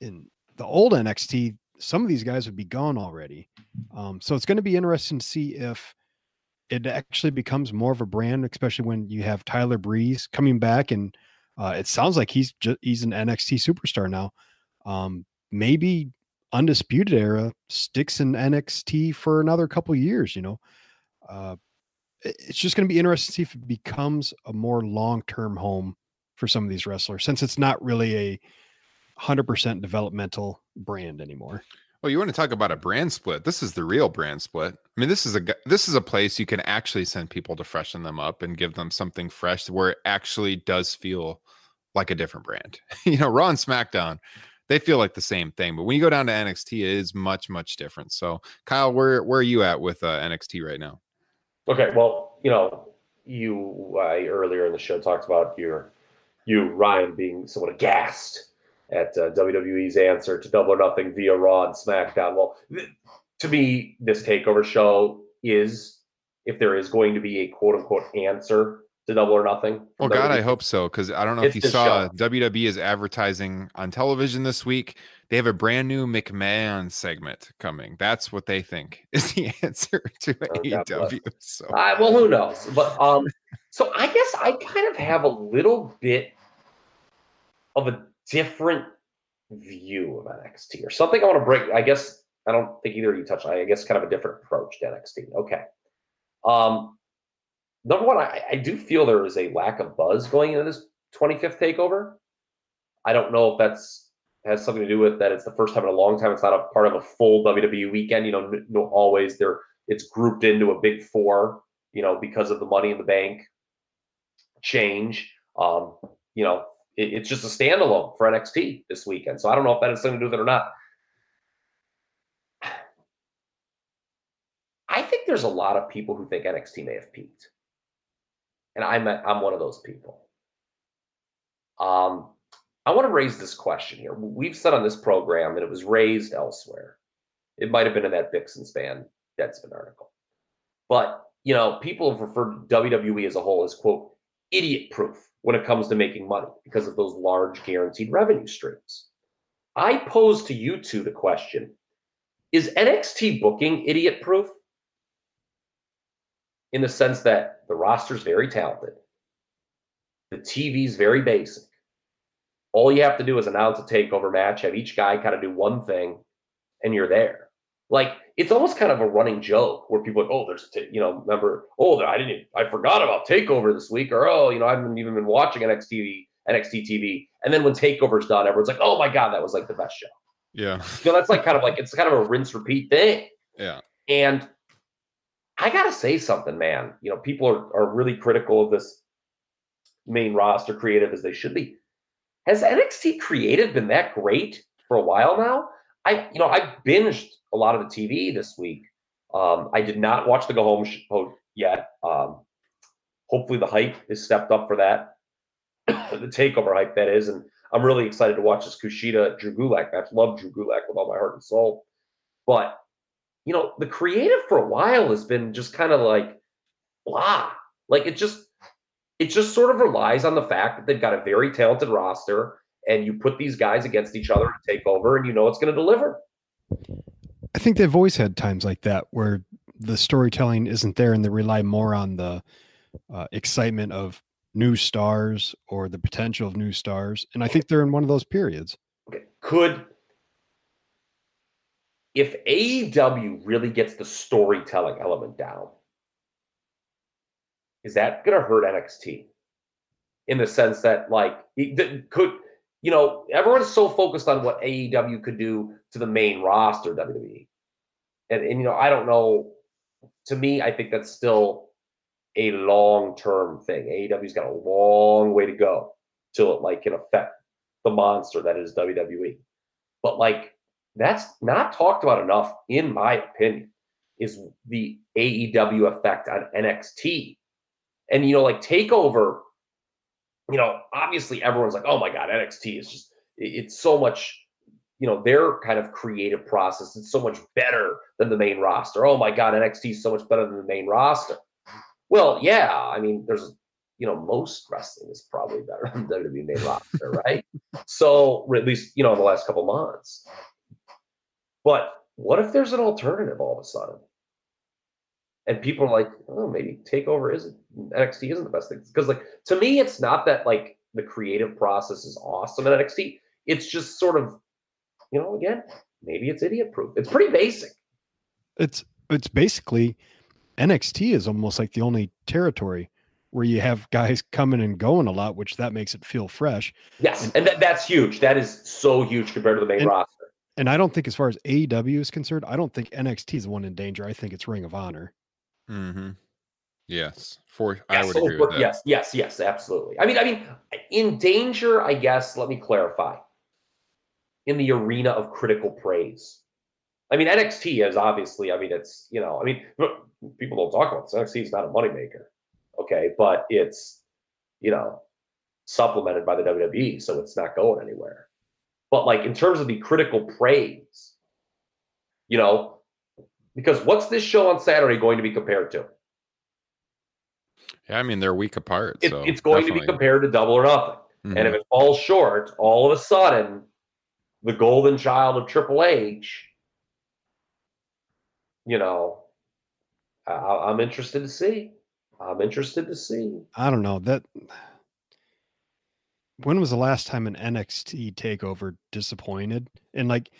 in the old NXT, some of these guys would be gone already. Um, so it's going to be interesting to see if it actually becomes more of a brand, especially when you have Tyler Breeze coming back, and uh, it sounds like he's just he's an NXT superstar now. Um, maybe Undisputed Era sticks in NXT for another couple years. You know, uh, it's just going to be interesting to see if it becomes a more long term home for some of these wrestlers, since it's not really a hundred percent developmental brand anymore. Well, you want to talk about a brand split? This is the real brand split. I mean, this is a this is a place you can actually send people to freshen them up and give them something fresh where it actually does feel like a different brand. [LAUGHS] you know, Raw and SmackDown, they feel like the same thing, but when you go down to NXT, it is much much different. So, Kyle, where where are you at with uh, NXT right now? Okay, well, you know, you I earlier in the show talked about your you, Ryan, being somewhat aghast at uh, WWE's answer to Double or Nothing via Raw and SmackDown. Well, th- to me, this takeover show is, if there is going to be a quote unquote answer to Double or Nothing. Well, God, I hope so. Because I don't know if you saw show. WWE is advertising on television this week. They have a brand new McMahon segment coming. That's what they think [LAUGHS] is the answer to Oh, AEW. So Uh, well, who knows? But um, so I guess I kind of have a little bit of a different view of NXT or something I want to break. I guess I don't think either of you touched. on. I guess kind of a different approach to NXT. Okay. Um, number one, I, I do feel there is a lack of buzz going into this 25th takeover. I don't know if that's has something to do with that. It's the first time in a long time. It's not a part of a full WWE weekend. You know, no, always there. It's grouped into a big four. You know, because of the Money in the Bank change. Um, you know, it, it's just a standalone for NXT this weekend. So I don't know if that has something to do with it or not. [SIGHS] I think there's a lot of people who think NXT may have peaked, and I'm I'm one of those people. Um, I want to raise this question here. We've said on this program, and it was raised elsewhere. It might have been in that Vixen span Deadspin article, but you know, people have referred to WWE as a whole as quote idiot proof when it comes to making money because of those large guaranteed revenue streams. I pose to you two the question: Is NXT booking idiot proof? In the sense that the roster's very talented, the TV's very basic. All you have to do is announce a takeover match, have each guy kind of do one thing, and you're there. Like it's almost kind of a running joke where people are like, oh, there's, a you know, remember, oh, I didn't, I forgot about Takeover this week, or oh, you know, I haven't even been watching NXT, NXT TV, and then when Takeover's done, everyone's like, oh my god, that was like the best show. yeah, You know, that's like kind of like it's kind of a rinse repeat thing. yeah. And I gotta say something, man. You know, people are, are really critical of this main roster creative as they should be. Has NXT creative been that great for a while now? I, you know, I binged a lot of the TV this week. Um, I did not watch the go home show yet. Um, hopefully, the hype is stepped up for that. [COUGHS] the takeover hype that is, and I'm really excited to watch this Kushida Drew Gulak match. Love Drew Gulak with all my heart and soul, but you know, the creative for a while has been just kind of like blah. Like it just it just sort of relies on the fact that they've got a very talented roster and you put these guys against each other to take over and you know it's going to deliver. I think they've always had times like that where the storytelling isn't there and they rely more on the uh, excitement of new stars or the potential of new stars. And I think they're in one of those periods. Okay. Could if AEW really gets the storytelling element down, is that going to hurt NXT? In the sense that, like, it- could you know, everyone's so focused on what AEW could do to the main roster WWE, and and you know, I don't know. To me, I think that's still a long term thing. AEW's got a long way to go till it like can affect the monster that is WWE. But like that's not talked about enough, in my opinion, is the AEW effect on NXT. And you know, like takeover, you know, obviously everyone's like, oh my god, NXT is just, it's so much, you know, their kind of creative process is so much better than the main roster. Oh my god, NXT is so much better than the main roster. Well, yeah, I mean, there's you know, most wrestling is probably better [LAUGHS] than WWE main roster, right? So, at least, you know, in the last couple months. But what if there's an alternative all of a sudden? And people are like, oh, maybe Takeover isn't NXT isn't the best thing. Because like to me, it's not that like the creative process is awesome in NXT. It's just sort of, you know, again, maybe it's idiot proof. It's pretty basic. It's it's basically NXT is almost like the only territory where you have guys coming and going a lot, which that makes it feel fresh. Yes, and that, that's huge. That is so huge compared to the main And- roster. And I don't think, as far as AEW is concerned, I don't think NXT is the one in danger. I think it's Ring of Honor. Mm-hmm. Yes, for I Yes, would oh, agree with that. Yes, yes, yes, absolutely. I mean, I mean, in danger, I guess. Let me clarify. In the arena of critical praise, I mean, NXT is obviously. I mean, it's you know, I mean, people don't talk about this. NXT is not a moneymaker, okay, but it's you know, supplemented by the WWE, so it's not going anywhere. But like in terms of the critical praise, you know, because what's this show on Saturday going to be compared to? Yeah, I mean they're week apart. It- so it's going to be compared to Double or Nothing. And if Mhm. it falls short, all of a sudden, the golden child of Triple H, you know, I, I- I'm interested to see. I'm interested to see. I don't know that. When was the last time an NXT takeover disappointed? And like,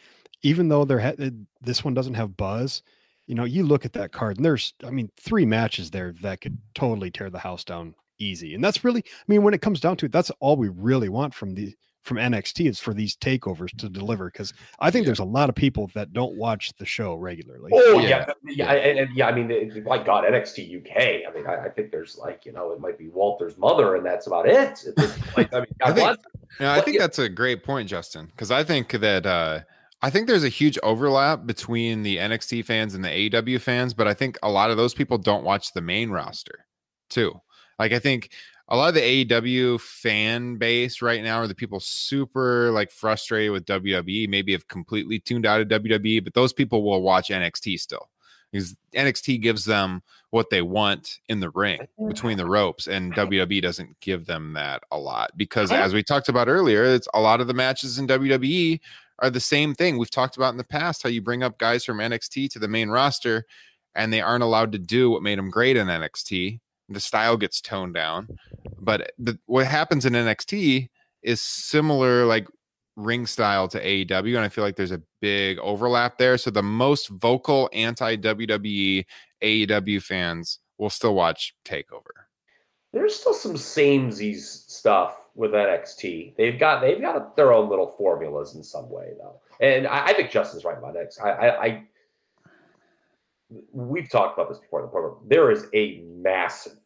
even though there had this one doesn't have buzz, you know, you look at that card and there's, I mean, three matches there that could totally tear the house down easy. And that's really, I mean, when it comes down to it, that's all we really want from the from NXT is for these takeovers to deliver. Because I think there's a lot of people that don't watch the show regularly. Oh yeah, yeah, and, and yeah. I mean, it- my God, NXT UK. I mean, I, I think there's like you know, it might be Walter's mother, and that's about it. Like, I mean, I think, bless. yeah, I think that's a great point, Justin, because I think that uh, I think there's a huge overlap between the NXT fans and the AEW fans, but I think a lot of those people don't watch the main roster too. Like I think a lot of the AEW fan base right now are the people super like frustrated with WWE, maybe have completely tuned out of WWE, but those people will watch NXT still because NXT gives them what they want in the ring between the ropes, and [LAUGHS] WWE doesn't give them that a lot because, as we talked about earlier, it's a lot of the matches in WWE are the same thing. We've talked about in the past how you bring up guys from NXT to the main roster, and they aren't allowed to do what made them great in NXT. The style gets toned down, but the, what happens in NXT is similar, like ring style to AEW, and I feel like there's a big overlap there. So the most vocal anti WWE AEW fans will still watch Takeover. There's still some samesies stuff with NXT. They've got they've got their own little formulas in some way though, and I, I think Justin's right about that i i we've talked about this before in the program. There is a massive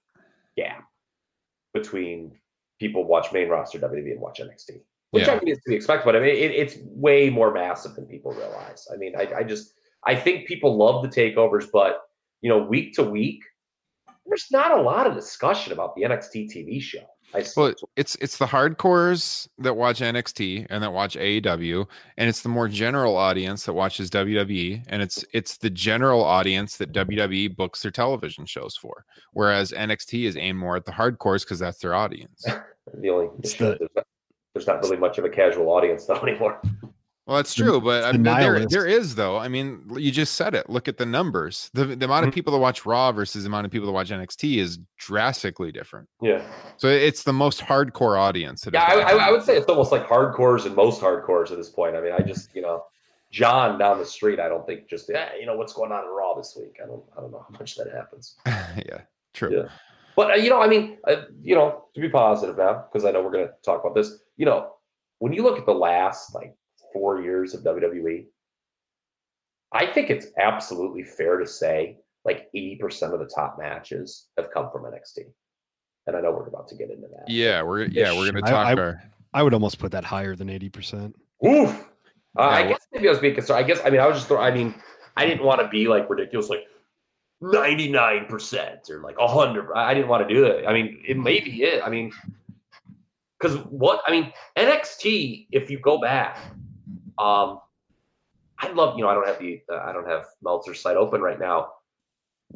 gap between people watch main roster WWE and watch NXT, which I Yeah. mean is to be expected. But I mean, it, it's way more massive than people realize. I mean, I, I just I think people love the takeovers, but you know, week to week, there's not a lot of discussion about the NXT TV show. I see. Well, it's it's the hardcores that watch NXT and that watch AEW, and it's the more general audience that watches WWE, and it's it's the general audience that WWE books their television shows for. Whereas NXT is aimed more at the hardcores because that's their audience. [LAUGHS] the only issue is there's, not, there's not really much of a casual audience though [LAUGHS] anymore. Well, that's true, but I mean, there, there is though. I mean, you just said it. Look at the numbers. The, the amount of people that watch Raw versus the amount of people that watch NXT is drastically different. Yeah. So it's the most hardcore audience. Yeah, I, I, I would say it's almost like hardcores and most hardcores at this point. I mean, I just you know, John down the street. I don't think just yeah, you know what's going on in Raw this week. I don't I don't know how much that happens. [LAUGHS] yeah, true. Yeah. But uh, you know, I mean, uh, you know, to be positive now, because I know we're going to talk about this. You know, when you look at the last like four years of WWE, I think it's absolutely fair to say like eighty percent of the top matches have come from NXT, and I know we're about to get into that. Yeah, we're yeah we're gonna talk. I, our, I would almost put that higher than 80%. Oof. Uh, I Yeah, guess maybe I was being concerned. I guess I mean I was just. throw- I mean, I didn't want to be like ridiculous, like ninety nine percent or like hundred. I I didn't want to do that. I mean, it may be it. I mean, because what I mean NXT. If you go back, um, I love. You know, I don't have the. Uh, I don't have Meltzer's site open right now.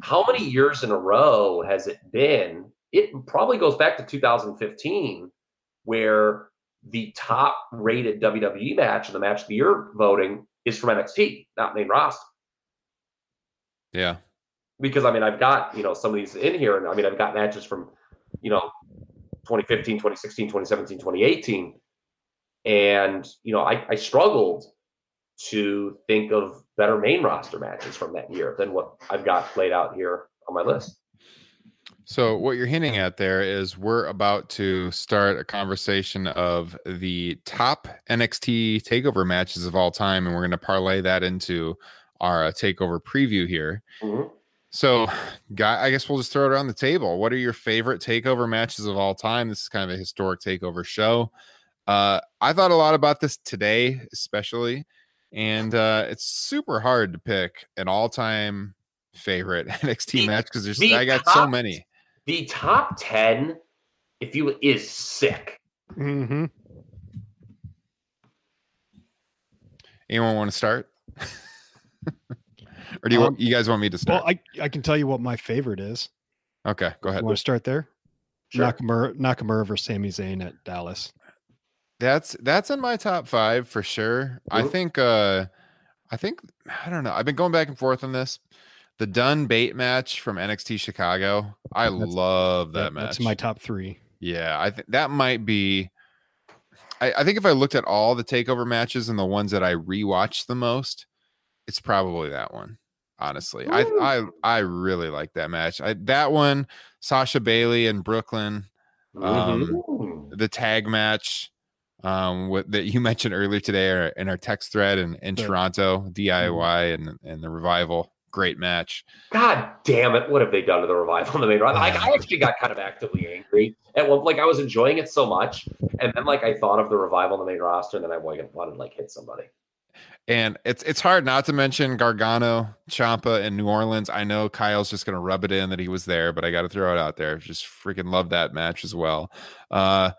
How many years in a row has it been? It probably goes back to 2015, where the top rated WWE match in the match of the year voting is from NXT, not main roster. yeah, Because I mean, I've got, you know, some of these in here, and I mean, I've got matches from, you know, 2015, 2016, 2017, 2018. And, you know, I, I struggled to think of better main roster matches from that year than what I've got laid out here on my list. So what you're hinting at there is we're about to start a conversation of the top NXT takeover matches of all time, and we're going to parlay that into our uh, takeover preview here. So, guy, I guess we'll just throw it on the table. What are your favorite takeover matches of all time? This is kind of a historic takeover show. Uh, I thought a lot about this today, especially, and uh, it's super hard to pick an all-time favorite [LAUGHS] NXT match because there's the I got so many. The top 10, if you is sick. Mm-hmm. Anyone want to start? [LAUGHS] or do you Um, want, you guys want me to start? Well, I, I can tell you what my favorite is. okay, go ahead. You want to start there? Sure. Nakamura, Nakamura versus Sami Zayn at Dallas. That's that's in my top five for sure. I think uh I think I don't know. I've been going back and forth on this. The Dunne Bate match from NXT Chicago. I That's- love that That- match. That's my top three. Yeah, I think that might be. I, I think if I looked at all the takeover matches and the ones that I rewatched the most, it's probably that one. Honestly, I I I really like that match. I that one, Sasha Bayley and Brooklyn, um, the tag match, um, what that you [LAUGHS] mentioned earlier today in our text thread in, in. Toronto, DIY and and the revival, great match. God damn it! What have they done to the revival in the main roster? Like, I [LAUGHS] actually got kind of actively angry at one. Like, I was enjoying it so much, and then like I thought of the revival in the main roster, and then I like, wanted to like hit somebody. And it's it's hard not to mention Gargano, Ciampa, and New Orleans. I know Kyle's just gonna rub it in that he was there, but I got to throw it out there. Just freaking love that match as well. Uh,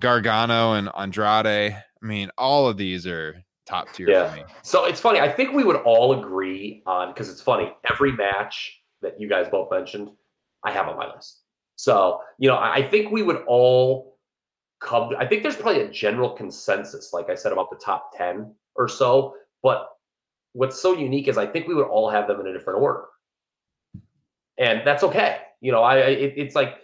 Gargano and Andrade. I mean, all of these are top tier for me. Yeah. So it's funny. I think we would all agree on because it's funny. Every match that you guys both mentioned, I have on my list. So you know, I I think we would all come. I think there's probably a general consensus, like I said, about the top ten or so. But what's so unique is I think we would all have them in a different order, and that's okay. You know, I I- it, it's like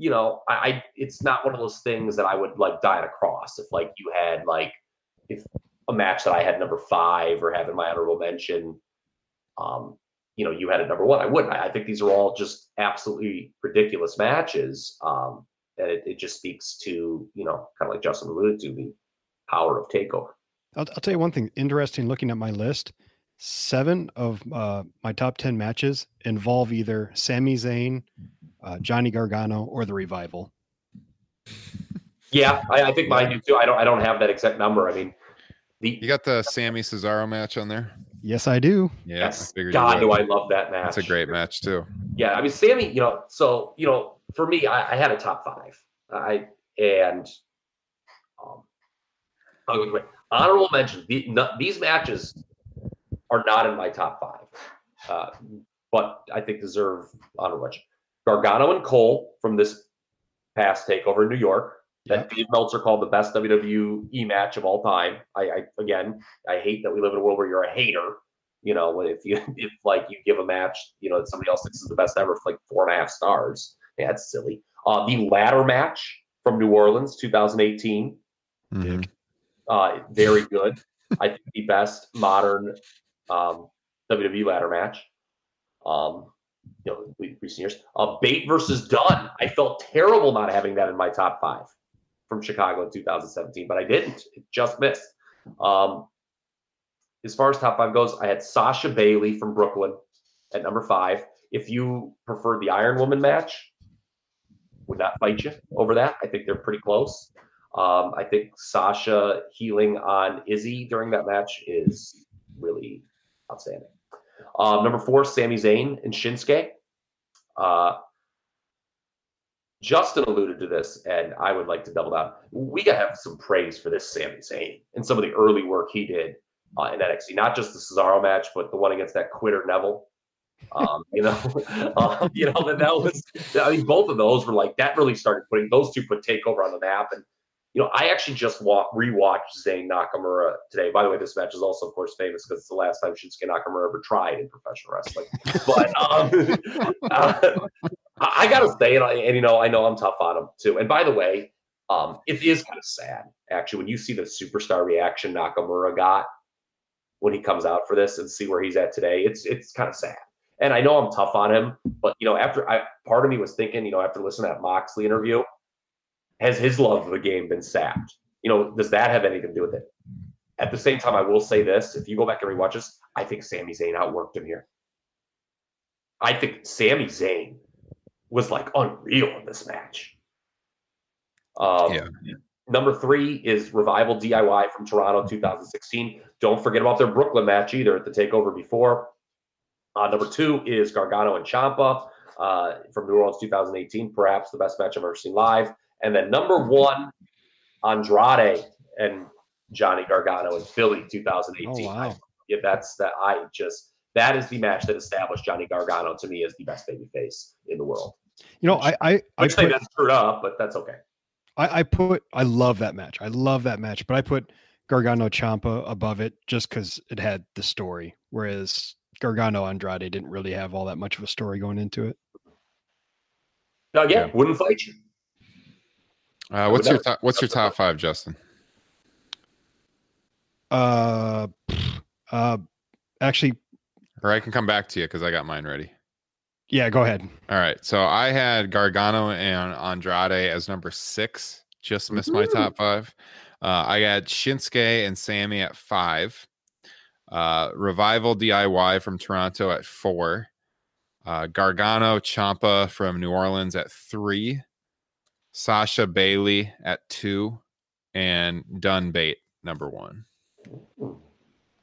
you know, I, I it's not one of those things that I would like die on a cross if like you had like if a match that I had number five or have in my honorable mention, um, you know, you had it number one. I wouldn't. I, I think these are all just absolutely ridiculous matches. Um, and it, it just speaks to, you know, kind of like Justin alluded to, the power of takeover. I'll, I'll tell you one thing interesting looking at my list. Seven of uh, my top 10 matches involve either Sami Zayn, uh, Johnny Gargano, or the revival. Yeah, I, I think mine do too. I don't I don't have that exact number. I mean, the You got the Sami Cesaro match on there. Yes, I do. Yeah, Yes. I God, do. I love that match. That's a great match too. Yeah, I mean, Sami, you know, so you know, for me, I, I had a top five. I and um, oh, wait, wait. honorable mention. The, no, these matches are not in my top five, uh, but I think deserve honorable mention. Gargano and Cole from this past takeover in New York. That Dave Meltzer called the best WWE match of all time. I, I again, I hate that we live in a world where you're a hater. You know, if you [LAUGHS] if like you give a match, you know, that somebody else thinks is the best ever for like four and a half stars. Yeah, that's silly. Uh, the ladder match from New Orleans, 2018, Mhm. uh, very good. I think the best modern um, WWE ladder match. Um, you know, recent years. Uh, Bate versus Dunne. I felt terrible not having that in my top five from Chicago in 2017, but I didn't. It just missed. Um, as far as top five goes, I had Sasha Bayley from Brooklyn at number five. If you prefer the Iron Woman match, would not fight you over that. I think they're pretty close. Um, I think Sasha heeling on Izzy during that match is really outstanding. Um, number four, Sami Zayn and Shinsuke. Uh, Justin alluded to this, and I would like to double down. We got to have some praise for this Sami Zayn and some of the early work he did uh, in NXT, not just the Cesaro match, but the one against that quitter Neville. Um, you know, uh, [LAUGHS] you know that that was. I mean, both of those were like that. Really started putting those two put Takeover on the map, and you know, I actually just wa- rewatched Zayn Nakamura today. By the way, this match is also, of course, famous because it's the last time Shinsuke Nakamura ever tried in professional wrestling. but um, [LAUGHS] uh, I I gotta say, and, I, and you know, I know I'm tough on him too. And by the way, um, it is kind of sad actually when you see the superstar reaction Nakamura got when he comes out for this and see where he's at today. It's it's kind of sad. And I know I'm tough on him, but you know, after I part of me was thinking, you know, after listening to that Moxley interview, has his love of the game been sapped? You know, does that have anything to do with it? At the same time, I will say this: if you go back and rewatch this, I think Sami Zayn outworked him here. I think Sami Zayn was like unreal in this match. Um, Yeah. Number three is Revival DIY from Toronto 2016. Don't forget about their Brooklyn match either at the takeover before. Uh, number two is Gargano and Ciampa uh, from New Orleans 2018, perhaps the best match I've ever seen live. And then number one, Andrade and Johnny Gargano in Philly 2018. Oh, wow. Yeah, that's that. I just that is the match that established Johnny Gargano to me as the best baby face in the world. You know, I I I Which they put, got screwed up, but that's okay. I, I put I love that match. I love that match, but I put Gargano Ciampa above it just because it had the story, whereas Gargano Andrade didn't really have all that much of a story going into it. No, yeah, wouldn't fight you. Uh, what's your top, what's your top five, Justin? Uh, uh, actually, Or I can come back to you because I got mine ready. yeah, go ahead. All right. So I had Gargano and Andrade as number six. Just missed my top five. Uh, I got Shinsuke and Sami at five. Uh, Revival DIY from Toronto at four. Uh, Gargano Ciampa from New Orleans at three. Sasha Bayley at two. And Dunne Bate number one.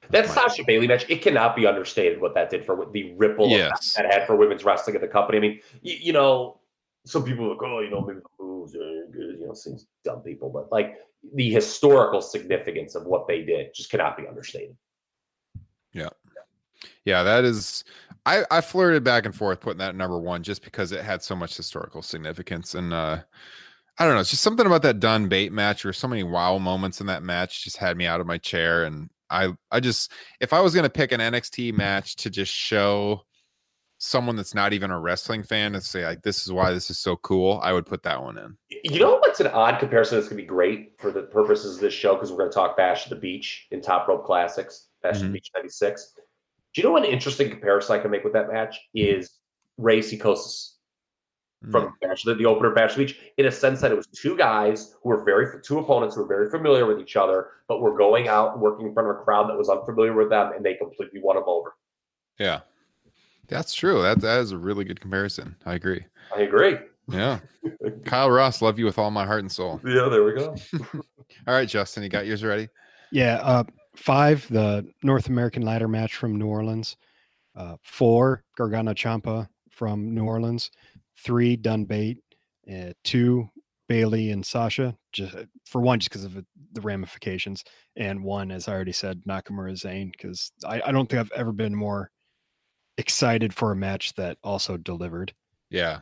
That Sasha Bayley match, it cannot be understated what that did for the ripple Yes. effect that had for women's wrestling at the company. I mean, you, you know, some people are like, oh, you know, maybe the moves are good, you know, seems dumb people, but like the historical significance of what they did just cannot be understated. Yeah. Yeah, that is I I flirted back and forth putting that at number 1 just because it had so much historical significance and uh I don't know, it's just something about that Dunne Bate match or so many wow moments in that match just had me out of my chair and I I just if I was going to pick an NXT match to just show someone that's not even a wrestling fan and say like this is why this is so cool, I would put that one in. You know what's an odd comparison that's going to be great for the purposes of this show because we're going to talk Bash the Beach in Top Rope Classics, Bash at the. Beach 96. Do you know what an interesting comparison I can make with that match is Ray Psychosis from Bash the, the opener of Bash at Beach in a sense that it was two guys who were very two opponents who were very familiar with each other, but were going out and working in front of a crowd that was unfamiliar with them, and they completely won them over. Yeah. That's true. That that is a really good comparison. I agree. I agree. Yeah. [LAUGHS] Kyle Ross, love you with all my heart and soul. Yeah, there we go. [LAUGHS] All right, Justin, you got yours ready? Yeah, uh, five, the North American ladder match from New Orleans. Uh, four, Gargano Ciampa from New Orleans. Three, Dunne Bate. Uh, two, Bayley and Sasha. Just for one, just because of the ramifications, and one, as I already said, Nakamura Zayn. Because I, I don't think I've ever been more excited for a match that also delivered. Yeah.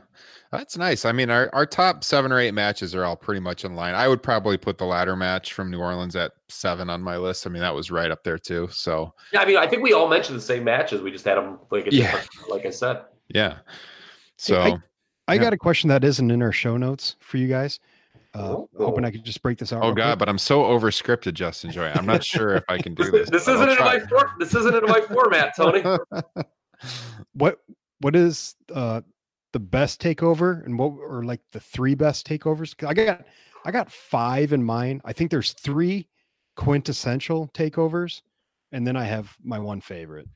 That's nice. I mean, our, our top seven or eight matches are all pretty much in line. I would probably put the ladder match from New Orleans at seven on my list. I mean, that was right up there too. So Yeah, I mean, I think we all mentioned the same matches. We just had them like a Yeah. like I said. yeah. So I, I yeah. got a question that isn't in our show notes for you guys. Uh, hoping I could just break this out. oh god, quick. but I'm so over scripted, Justin Joy. I'm not sure if I can do this. This isn't in my for, this isn't in my format, Tony. [LAUGHS] what what is uh the best takeover and what or like the three best takeovers? i got i got five in mine i think there's three quintessential takeovers and then i have my one favorite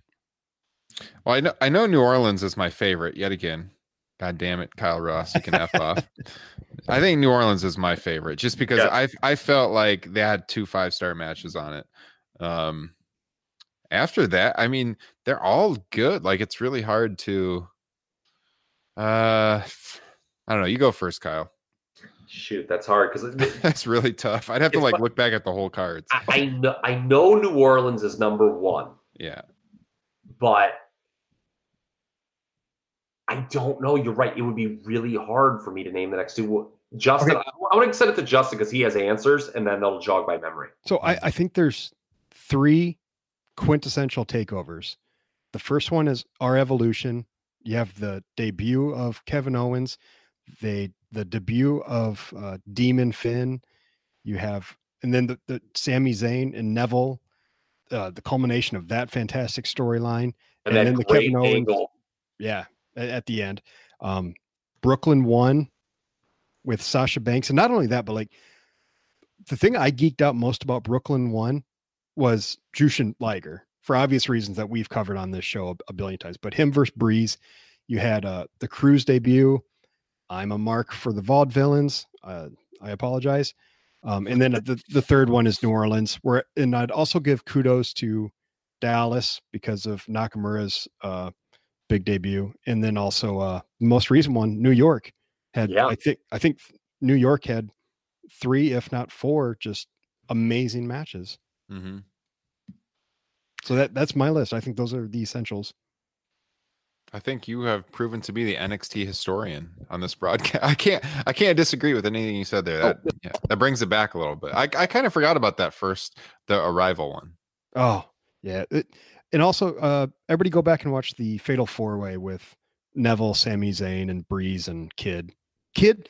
Well, I know I know New Orleans is my favorite yet again. God damn it, Kyle Ross, you can f off. I think New Orleans is my favorite just because Yeah. I I felt like they had two five star matches on it. Um, after that, I mean, they're all good. Like it's really hard to. Uh, I don't know. You go first, Kyle. Shoot, that's hard because [LAUGHS] That's really tough. I'd have to like look back at the whole cards. I, I know I know New Orleans is number one, Yeah. but I don't know. You're right. It would be really hard for me to name the next two. Justin, I, I want to send it to Justin because he has answers, and then they'll jog my memory. so i i think there's three quintessential takeovers the first one is our evolution you have the debut of kevin owens they the debut of uh, demon finn you have and then the, the Sami Zayn and Neville, uh, the culmination of that fantastic storyline, And, then the Kevin Owens, angle. yeah, at, at the end, um, Brooklyn won with Sasha Banks, and not only that, but like the thing I geeked out most about Brooklyn one was Jushin Liger for obvious reasons that we've covered on this show a, a billion times. But him versus Breeze, you had uh, the Cruise debut. I'm a mark for the Vaudevillains. Uh, I apologize. Um, and then the, the third one is New Orleans, where and I'd also give kudos to Dallas because of Nakamura's uh, big debut, and then also uh, the most recent one, New York had. Yeah. I think I think New York had three, if not four, just amazing matches. Mm-hmm. So that that's my list. I think those are the essentials. I think you have proven to be the NXT historian on this broadcast. [LAUGHS] I can't I can't disagree with anything you said there. That yeah, that brings it back a little bit. I, I kind of forgot about that first the arrival one. Oh yeah, it, and also uh, everybody go back and watch the Fatal Four Way with Neville, Sami Zayn, and Breeze and Kid. Kid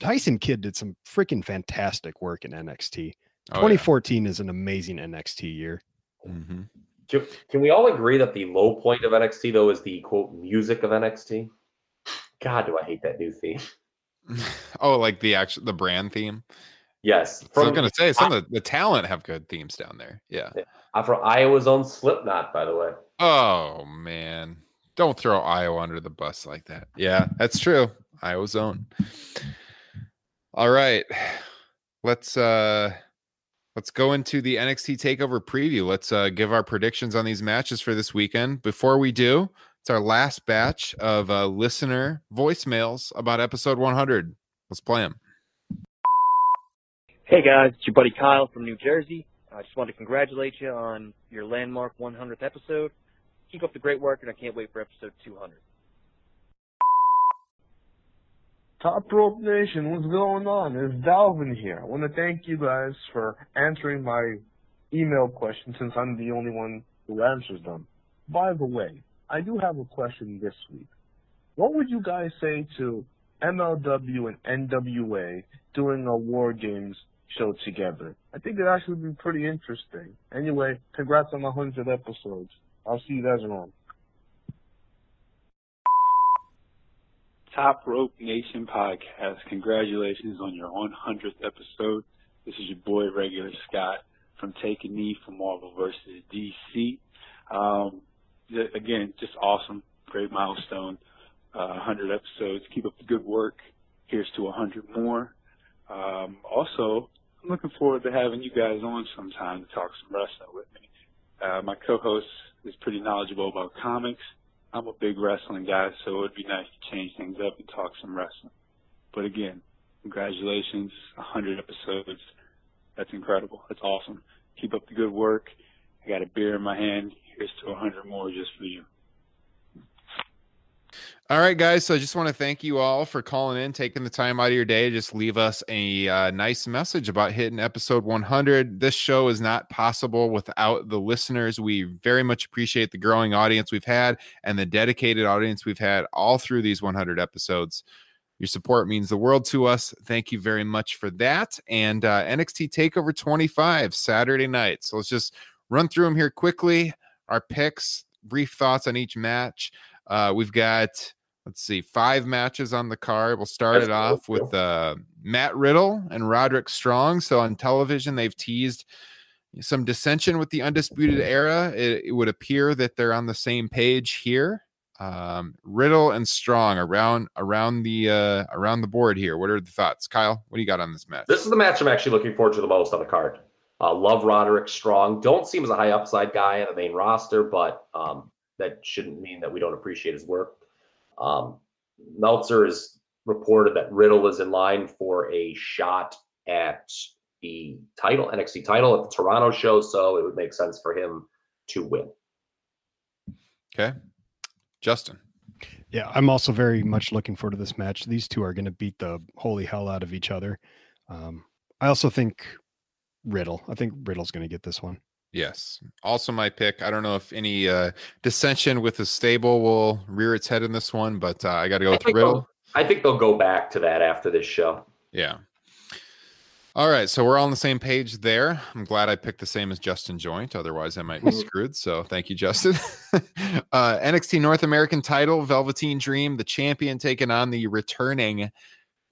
Tyson Kidd did some freaking fantastic work in NXT. Oh, yeah. 2014 is an amazing NXT year. Mm-hmm. Can, can we all agree that the low point of NXT though is the quote music of NXT? God, do I hate that new theme? [LAUGHS] Oh, like the actual the brand theme. Yes, So I was gonna say some of the, the talent have good themes down there. Yeah. I'm from Iowa's own Slipknot, by the way. Oh man. Don't throw Iowa under the bus like that. Yeah, that's true. Iowa's own. All right. [SIGHS] Let's uh let's go into the NXT takeover preview. Let's uh give our predictions on these matches for this weekend. Before we do, it's our last batch of uh listener voicemails about episode 100. Let's play them. Hey guys, it's your buddy Kyle from New Jersey. I just wanted to congratulate you on your landmark 100th episode. Keep up the great work, and I can't wait for episode 200. Top Rope Nation, what's going on? It's Dalvin here. I want to thank you guys for answering my email question since I'm the only one who answers them. By the way, I do have a question this week. What would you guys say to MLW and NWA doing a War Games show together? I think it'd actually be pretty interesting. Anyway, congrats on the 100 episodes. I'll see you guys around. Top Rope Nation podcast. Congratulations on your 100th episode. This is your boy, Regular Scott, from Take a Knee for Marvel versus DC. Um, again, just awesome. Great milestone. Uh, 100 episodes. Keep up the good work. Here's to 100 more. Um, also, I'm looking forward to having you guys on sometime to talk some wrestling with me. Uh, my co-host is pretty knowledgeable about comics. I'm a big wrestling guy, so it would be nice to change things up and talk some wrestling. But again, congratulations, 100 episodes. That's incredible. That's awesome. Keep up the good work. I got a beer in my hand. Here's to 100 more just for you. All right, guys. So I just want to thank you all for calling in, taking the time out of your day just leave us a uh, nice message about hitting episode 100. This show is not possible without the listeners. We very much appreciate the growing audience we've had and the dedicated audience we've had all through these 100 episodes. Your support means the world to us. Thank you very much for that. And uh, NXT Takeover 25 Saturday night. So let's just run through them here quickly. Our picks, brief thoughts on each match. Uh, we've got let's see, five matches on the card. We'll start it off with uh, Matt Riddle and Roderick Strong. So on television, they've teased some dissension with the Undisputed Era. It, it would appear that they're on the same page here. Um, Riddle and Strong around around the uh, around the board here. What are the thoughts, Kyle? What do you got on this match? This is the match I'm actually looking forward to the most on the card. Uh, love Roderick Strong. Don't seem as a high upside guy on the main roster, but um, that shouldn't mean that we don't appreciate his work. Um, Meltzer has reported that Riddle is in line for a shot at the title, NXT title at the Toronto show, so it would make sense for him to win. Okay, Justin. Yeah, I'm also very much looking forward to this match. These two are going to beat the holy hell out of each other. Um, I also think Riddle. I think Riddle's going to get this one. Yes. Also my pick. I don't know if any uh dissension with the stable will rear its head in this one, but uh, I got to go with Riddle. I think they'll go back to that after this show. Yeah. All right, so we're all on the same page there. I'm glad I picked the same as Justin Joint. Otherwise, I might be [LAUGHS] screwed. So thank you, Justin. [LAUGHS] uh, NXT North American title, Velveteen Dream, the champion taking on the returning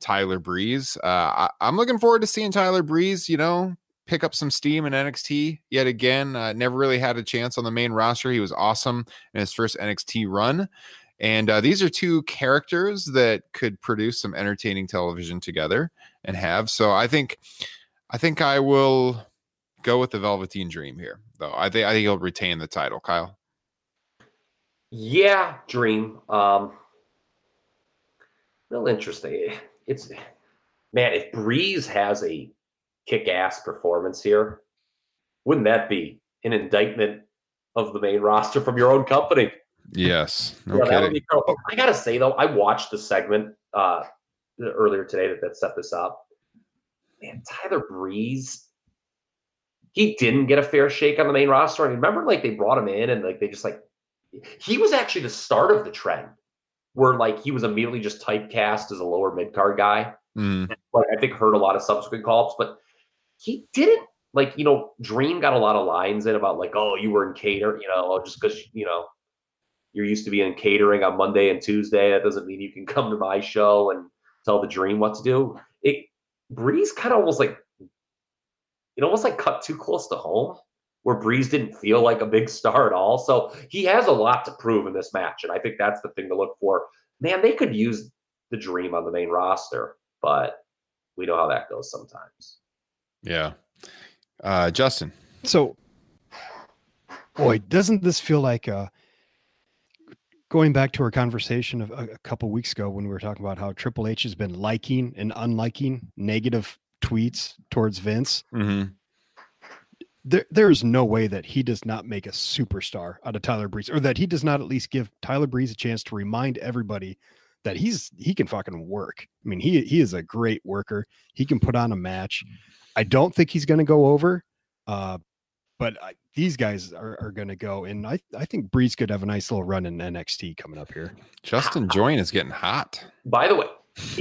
Tyler Breeze. Uh, I, I'm looking forward to seeing Tyler Breeze, you know, pick up some steam in NXT yet again. Uh, never really had a chance on the main roster. He was awesome in his first NXT run. And uh, these are two characters that could produce some entertaining television together and have. So I think, I think I will go with the Velveteen Dream here, though. I think I think he'll retain the title. Kyle. Yeah, Dream. Um, real interesting. It's man, if Breeze has a kick-ass performance here, wouldn't that be an indictment of the main roster from your own company? Yes. No Yeah, kidding. cool. I gotta say though, I watched the segment uh, earlier today that, that set this up. Man, Tyler Breeze, he didn't get a fair shake on the main roster. I mean, remember, like they brought him in and like they just like he was actually the start of the trend where like he was immediately just typecast as a lower mid card guy. Mm. Like I think hurt a lot of subsequent call-ups, but he didn't like you know Dream got a lot of lines in about like oh you were in cater you know oh, just because you know you're used to being in catering on Monday and Tuesday that doesn't mean you can come to my show and tell the Dream what to do. It Breeze kind of almost like it almost like cut too close to home where Breeze didn't feel like a big star at all. So he has a lot to prove in this match, and I think that's the thing to look for. Man, they could use the Dream on the main roster, but we know how that goes sometimes. Yeah. Uh, Justin. So, boy, doesn't this feel like uh, going back to our conversation of a, a couple weeks ago when we were talking about how Triple H has been liking and unliking negative tweets towards Vince? Mm-hmm. There, there is no way that he does not make a superstar out of Tyler Breeze, or that he does not at least give Tyler Breeze a chance to remind everybody that he's he can fucking work. I mean, he he is a great worker. He can put on a match. I don't think he's going to go over, uh, but I, these guys are, are going to go, and I I think Breeze could have a nice little run in NXT coming up here. Justin Join is getting hot. By the way,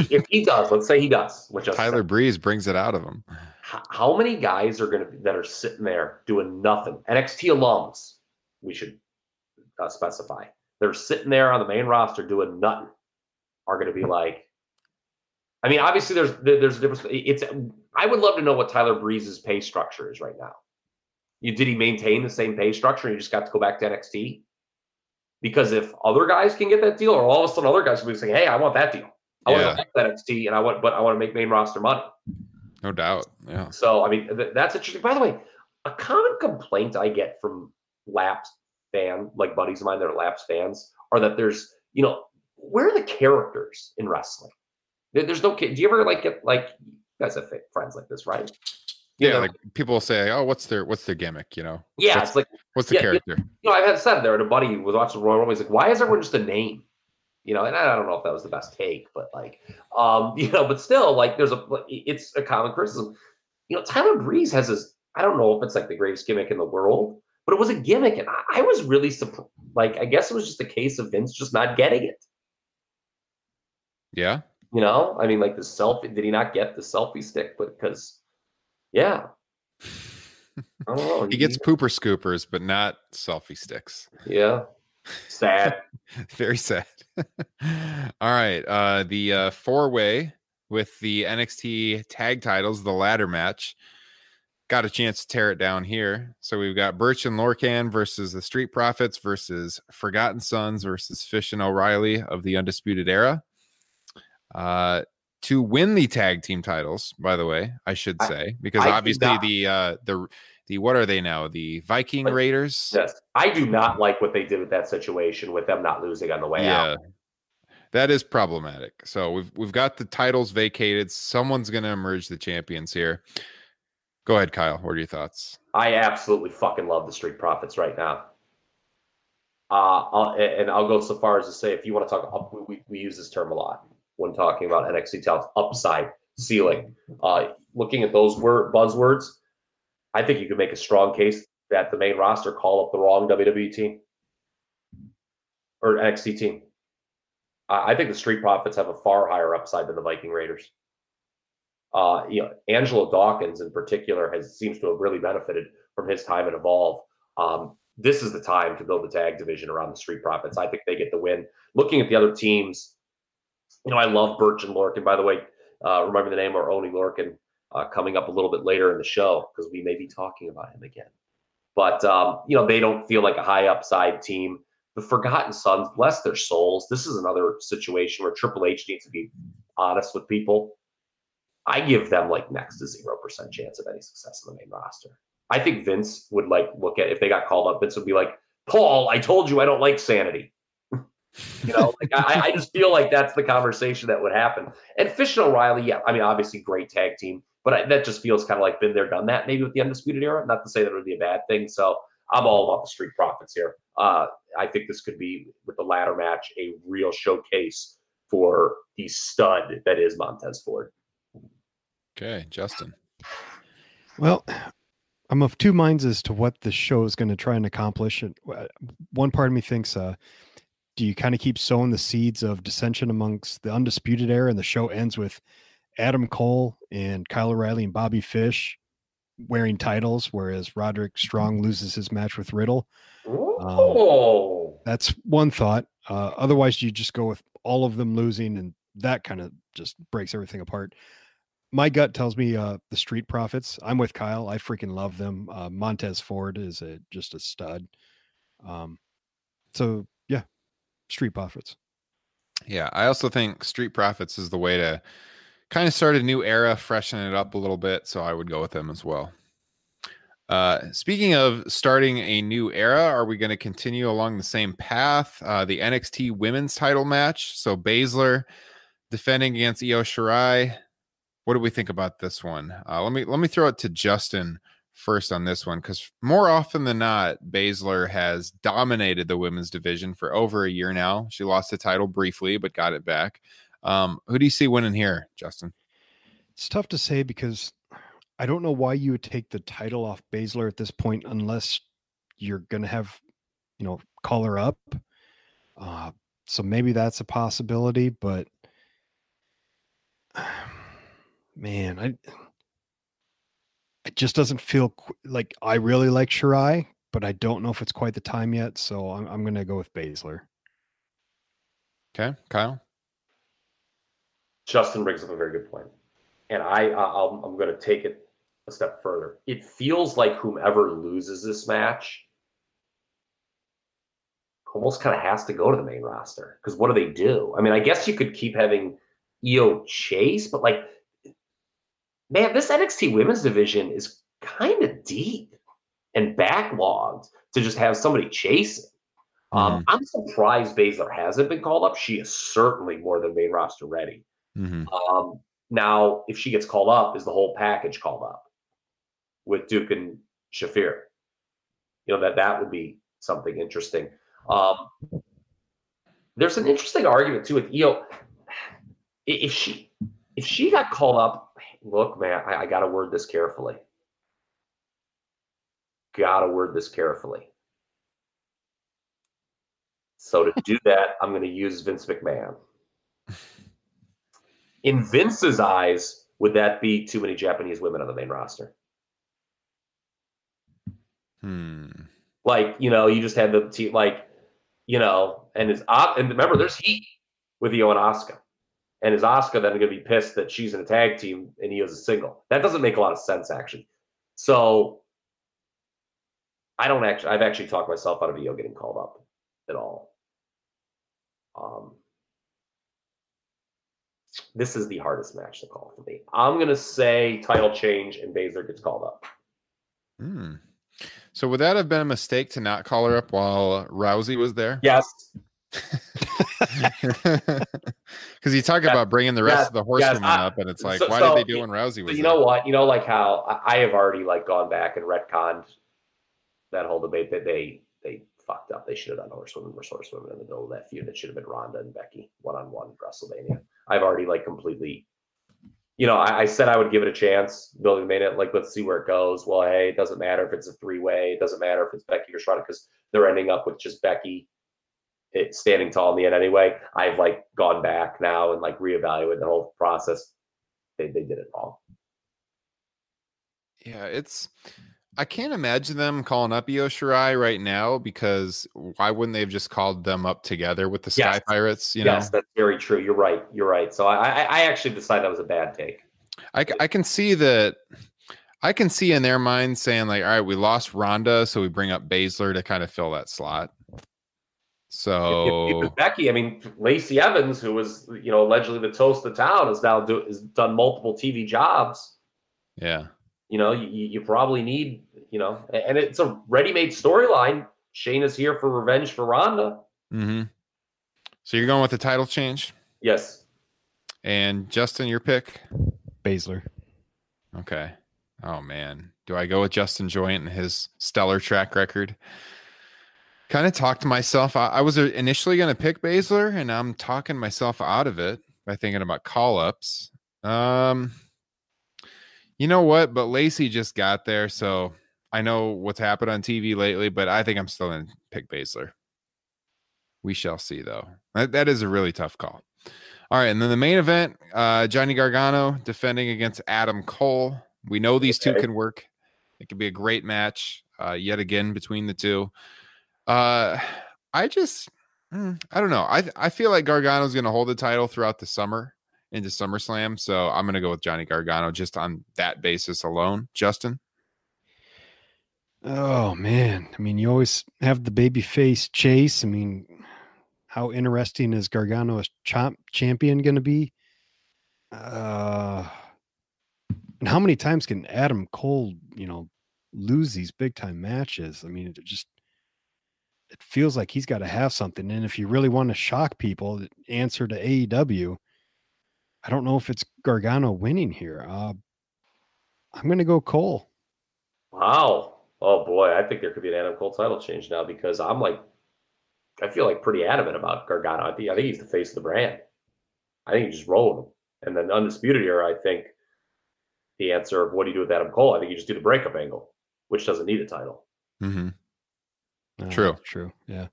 if he does, let's say he does, which I Tyler Breeze brings it out of him. h- how many guys are going to be that are sitting there doing nothing? NXT alums, we should uh, specify. They're sitting there on the main roster doing nothing. Are going to be like, I mean, obviously there's there's a difference. It's I would love to know what Tyler Breeze's pay structure is right now. You did he maintain the same pay structure and you just got to go back to NXT? Because if other guys can get that deal, or all of a sudden other guys will be saying, "Hey, I want that deal. I Yeah. want to go back to NXT, and I want, but I want to make main roster money." No doubt. Yeah. So I mean, th- that's interesting. By the way, a common complaint I get from lapsed fan, like buddies of mine that are lapsed fans, are that there's, you know, where are the characters in wrestling? There- There's no. Do you ever like get like guys have friends like this, right? You Yeah, know, like people say, "Oh, what's their what's their gimmick?" You know? yeah, What's, it's like what's the yeah, character? You know, I've had said there, and a buddy was watching Royal Rumble. He's like, "Why is everyone just a name?" You know, and I don't know if that was the best take, but like, um, [LAUGHS] you know, but still, like, there's a, it's a common criticism. You know, Tyler Breeze has this. I don't know if it's like the greatest gimmick in the world, but it was a gimmick, and I, I was really surprised. Like, I guess it was just a case of Vince just not getting it. Yeah. You know, I mean, like the selfie. Did he not get the selfie stick? But because, yeah, I don't know. [LAUGHS] He gets pooper scoopers, but not selfie sticks. yeah, sad. [LAUGHS] Very sad. [LAUGHS] All right. Uh the uh four way with the NXT tag titles, the ladder match. Got a chance to tear it down here. So we've got Birch and Lorcan versus the Street Profits versus Forgotten Sons versus Fish and O'Reilly of the Undisputed Era. Uh to win the tag team titles, by the way, I should say, because I obviously the uh the the what are they now? The Viking But- Raiders. Yes, I do not like what they did with that situation with them not losing on the way out. That is problematic. So we've we've got the titles vacated. Someone's going to emerge the champions here. Go ahead, Kyle. What are your thoughts? I absolutely fucking love the Street Profits right now. Uh, I'll, and I'll go so far as to say, if you want to talk, we, we use this term a lot when talking about NXT talent, upside, ceiling. Uh, looking at those word buzzwords, I think you could make a strong case that the main roster call up the wrong WWE team or NXT team. I I think the Street Profits have a far higher upside than the Viking Raiders. Uh, you know, Angelo Dawkins in particular has seems to have really benefited from his time at Evolve. Um, this is the time to build the tag division around the Street Profits. I think they get the win. Looking at the other teams, you know, I love Birch and Lorcan. By the way, uh, remember the name or Oni Lorcan uh, coming up a little bit later in the show because we may be talking about him again. But um, you know, they don't feel like a high upside team. The Forgotten Sons, bless their souls. This is another situation where Triple H needs to be honest with people. I give them like next to zero percent chance of any success in the main roster. I think Vince would like look at if they got called up. Vince would be like, "Paul, I told you I don't like sanity." You know, like I, I just feel like that's the conversation that would happen. And Fish and O'Reilly, yeah, I mean, obviously great tag team, but I, that just feels kind of like been there, done that. Maybe with the Undisputed Era. Not to say that would be a bad thing. So I'm all about the Street Profits here. Uh, I think this could be with the ladder match a real showcase for the stud that is Montez Ford. Okay, Justin. Well, I'm of two minds as to what the show is going to try and accomplish. And uh, one part of me thinks, uh, do you kind of keep sowing the seeds of dissension amongst the undisputed era, and the show ends with Adam Cole and Kyle O'Reilly and Bobby Fish wearing titles, whereas Roderick Strong loses his match with Riddle. Oh, Um, that's one thought. Uh, otherwise, you just go with all of them losing, and that kind of just breaks everything apart. My gut tells me uh, the Street Profits. I'm with Kyle. I freaking love them. Uh, Montez Ford is a just a stud. Um, so Street Profits. Yeah, I also think Street Profits is the way to kind of start a new era, freshen it up a little bit. So I would go with them as well. Uh, speaking of starting a new era, are we going to continue along the same path? Uh, the NXT Women's Title match. So Baszler defending against Io Shirai. What do we think about this one? Uh, let me let me throw it to Justin first on this one because more often than not, Baszler has dominated the women's division for over a year now. She lost the title briefly, but got it back. Um, who do you see winning here, Justin? It's tough to say because I don't know why you would take the title off Baszler at this point unless you're going to have, you know, call her up. Uh, so maybe that's a possibility, but [SIGHS] man, I it just doesn't feel qu- like I really like Shirai, but I don't know if it's quite the time yet. So I'm I'm going to go with Baszler. Okay, Kyle. Justin brings up a very good point, and I I'll, I'm going to take it a step further. It feels like whomever loses this match almost kind of has to go to the main roster because what do they do? I mean, I guess you could keep having Io Chase, but like, man, this NXT Women's division is kind of deep and backlogged to just have somebody chasing. Um, I'm surprised Baszler hasn't been called up. She is certainly more than main roster ready. Mm-hmm. Um, now, if she gets called up, is the whole package called up with Duke and Shafir? You know that that would be something interesting. Um, there's an interesting argument too with Io. [SIGHS] If she if she got called up, look, man, I, I got to word this carefully. Got to word this carefully. So to do [LAUGHS] that, I'm going to use Vince McMahon. In Vince's eyes, would that be too many Japanese women on the main roster? Hmm. Like, you know, you just had the team, like, you know, and his and remember, there's heat with Io and Asuka, and is Asuka then going to be pissed that she's in a tag team and he is a single? That doesn't make a lot of sense, actually. So, I don't actually. I've actually talked myself out of Io getting called up at all. Um, this is the hardest match to call for me. I'm gonna say title change and Baszler gets called up. Hmm. So would that have been a mistake to not call her up while Rousey was there? Yes. [LAUGHS] Because you talk about bringing the rest Yes, of the horsewomen I- up, and it's like, so- why so did they do when Rousey So was you there? know what? You know, like how I, I have already like gone back and retconned that whole debate that they they fucked up. They should have done horsewomen versus horsewomen in the middle of that feud. It should have been Ronda and Becky one on one WrestleMania. I've already like completely. You know, I, I said I would give it a chance, building main event. Like, let's see where it goes. Well, hey, it doesn't matter if it's a three way. It doesn't matter if it's Becky or Ronda because they're ending up with just Becky it standing tall in the end anyway. I've like gone back now and like reevaluated the whole process. They they did it wrong. Yeah, it's. I can't imagine them calling up Io Shirai right now because why wouldn't they have just called them up together with the Sky Yes. Pirates? You yes, know, that's very true. You're right. You're right. So I, I, I actually decided that was a bad take. I, I can see that. I can see in their mind saying like, all right, we lost Ronda, so we bring up Baszler to kind of fill that slot. If- So if Becky, I mean, Lacey Evans, who was you know allegedly the toast of the town, has now do has done multiple TV jobs. yeah, You know, you, you you probably need you know, and it's a ready-made storyline. Shayna's here for revenge for Ronda. Mm-hmm. So you're going with the title change? Yes. And Justin, your pick? Baszler. Okay. Oh man. Do I go with Justin Joint and his stellar track record? Kind of talked to myself. I, I was initially going to pick Baszler, and I'm talking myself out of it by thinking about call ups. Um, you know what? But Lacey just got there, so I know what's happened on TV lately. But I think I'm still going to pick Baszler. We shall see, though. That, that is a really tough call. All right, and then the main event: uh, Johnny Gargano defending against Adam Cole. We know these okay. two can work. It could be a great match uh, yet again between the two. Uh, I just, mm, I don't know. I I feel like Gargano's going to hold the title throughout the summer into SummerSlam, so I'm going to go with Johnny Gargano just on that basis alone. Justin. Oh man, I mean, you always have the baby face chase. I mean, how interesting is Gargano as champ champion going to be? Uh, and how many times can Adam Cole, you know, lose these big time matches? I mean, it just it feels like he's got to have something. And if you really want to shock people, the answer to AEW. I don't know if it's Gargano winning here. Uh, I'm going to go Cole. Wow. Oh boy, I think there could be an Adam Cole title change now because I'm like, I feel like pretty adamant about Gargano. I think I think he's the face of the brand. I think you just roll with him. And then undisputed era, I think the answer of what do you do with Adam Cole? I think you just do the breakup angle, which doesn't need a title. Mm-hmm. True. True. Yeah.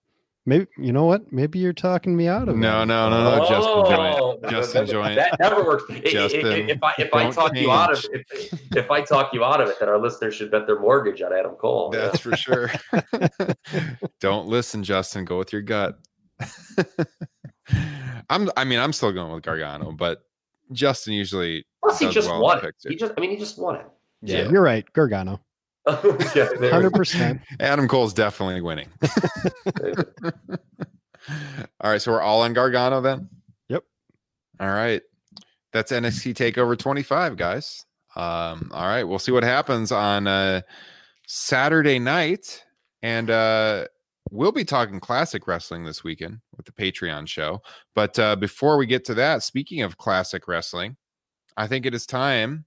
Maybe you know what? Maybe you're talking me out of no, it. No, no, no, no. Just oh, enjoy Oh, it. Just that, enjoy it. That never works. Justin, if I if I don't talk you out of change. if, if I talk you out of it, then our listeners should bet their mortgage on Adam Cole. That's for sure. [LAUGHS] Don't listen, Justin. Go with your gut. [LAUGHS] I'm. I mean, I'm still going with Gargano, but Justin usually Plus, he just well won it. He just, I mean, he just won it. Yeah, you're right. Gargano. Yeah, hundred percent. Adam Cole's definitely winning. [LAUGHS] all right, so we're all on Gargano then. Yep. All right, that's NXT Takeover 25, guys. Um, all right, we'll see what happens on uh, Saturday night, and uh, we'll be talking classic wrestling this weekend with the Patreon show. But uh, before we get to that, speaking of classic wrestling, I think it is time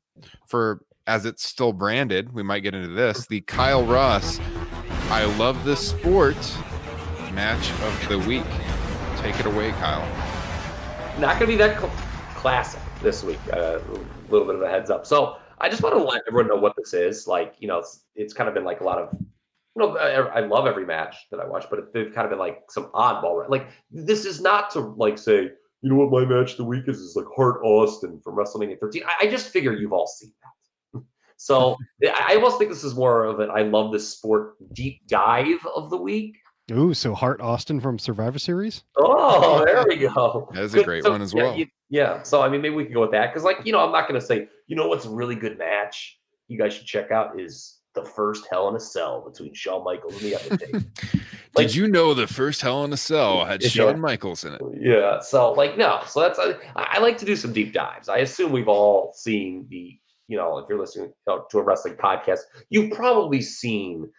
for, as it's still branded, we might get into this, the Kyle Ross I love this sport match of the week. Take it away, Kyle. not going to be that cl- classic this week. Uh, A little bit of a heads up. So I just want to let everyone know what this is. Like, you know, it's, it's kind of been like a lot of, you know, I, I love every match that I watch, but it, they've kind of been like some oddball. Like, this is not to like say, you know what my match of the week is? Is like Hart Austin from WrestleMania 13. I, I just figure you've all seen that. So I I almost think this is more of an I love this sport deep dive of the week. Ooh, so Hart Austin from Survivor Series. Oh, there we go. That is a great So, one as yeah, well. you- yeah. So I mean, maybe we can go with that because, like, you know, I'm not going to say, you know, what's a really good match you guys should check out is the first Hell in a Cell between Shawn Michaels and the other Undertaker. [LAUGHS] [LAUGHS] Did you know the first Hell in a Cell had Yeah. Shawn Michaels in it? yeah. So like, no. So that's I, I like to do some deep dives. I assume we've all seen the, you know, if you're listening to a wrestling podcast, you've probably seen,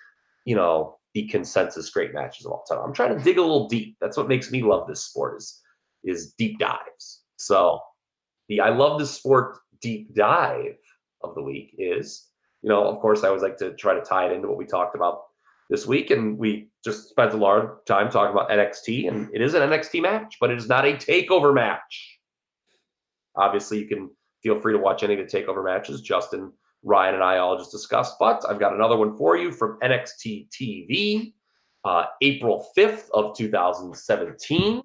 you know, the consensus great matches of all time. I'm trying to dig a little deep. That's what makes me love this sport is is deep dives. So the I love this sport deep dive of the week is, you know, of course I always like to try to tie it into what we talked about this week. And we just spent a lot of time talking about NXT, and it is an NXT match, but it is not a takeover match. Obviously, you can feel free to watch any of the takeover matches. Justin, Ryan, and I all just discussed, but I've got another one for you from NXT TV, uh, April 5th of 2017.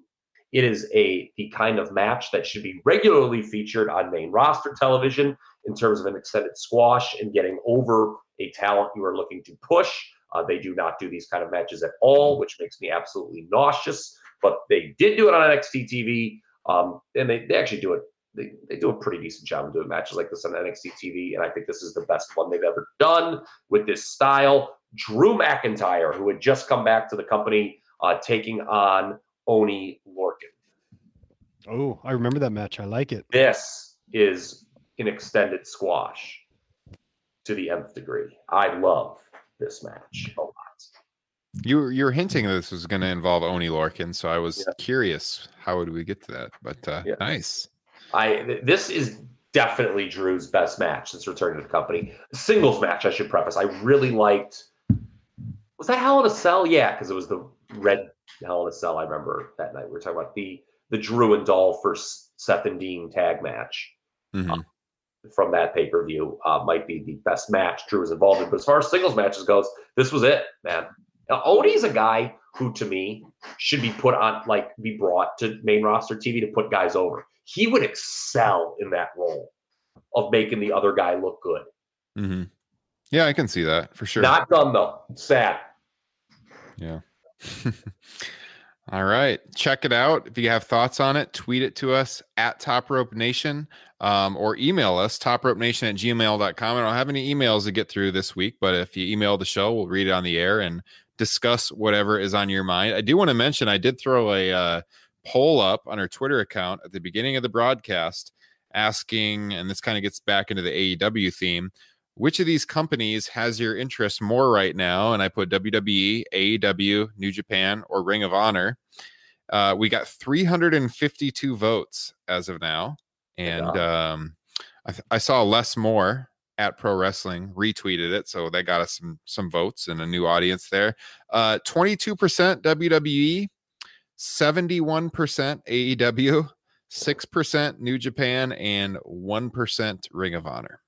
It is a the kind of match that should be regularly featured on main roster television in terms of an extended squash and getting over a talent you are looking to push. Uh, they do not do these kind of matches at all, which makes me absolutely nauseous. But they did do it on NXT TV, um, and they, they actually do it. They, they do a pretty decent job of doing matches like this on NXT TV, and I think this is the best one they've ever done with this style. Drew McIntyre, who had just come back to the company, uh, taking on Oni Lorcan. Oh, I remember that match. I like it. This is an extended squash to the nth degree. I love this match a lot. You were you were hinting this was going to involve Oni Lorcan, so I was Yeah. curious how would we get to that. But uh, Yeah. nice. I this is definitely Drew's best match since returning to the company. Singles match, I should preface. I really liked. Was that Hell in a Cell? Yeah, because it was the red Hell in a Cell. I remember that night we were talking about the the Drew and Dolph first Seth and Dean tag match Mhm. from that pay per view. Uh, might be the best match Drew was involved in. But as far as singles matches goes, this was it, man. Now, Oni's a guy who, to me, should be put on like be brought to main roster TV to put guys over. He would excel in that role of making the other guy look good. hmm Yeah, I can see that for sure. Not done though. Sad. Yeah. [LAUGHS] All right. Check it out. If you have thoughts on it, tweet it to us at Top Rope Nation um, or email us, topropenation at gmail.com. I don't have any emails to get through this week, but if you email the show, we'll read it on the air and discuss whatever is on your mind. I do want to mention I did throw a uh, poll up on our Twitter account at the beginning of the broadcast asking, and this kind of gets back into the AEW theme which of these companies has your interest more right now? And I put WWE, AEW, New Japan, or Ring of Honor. Uh, we got 352 votes as of now, and um, I, th- I saw less more at Pro Wrestling retweeted it, so that got us some some votes and a new audience there. Uh, 22% WWE, 71% AEW, six percent New Japan, and one percent Ring of Honor.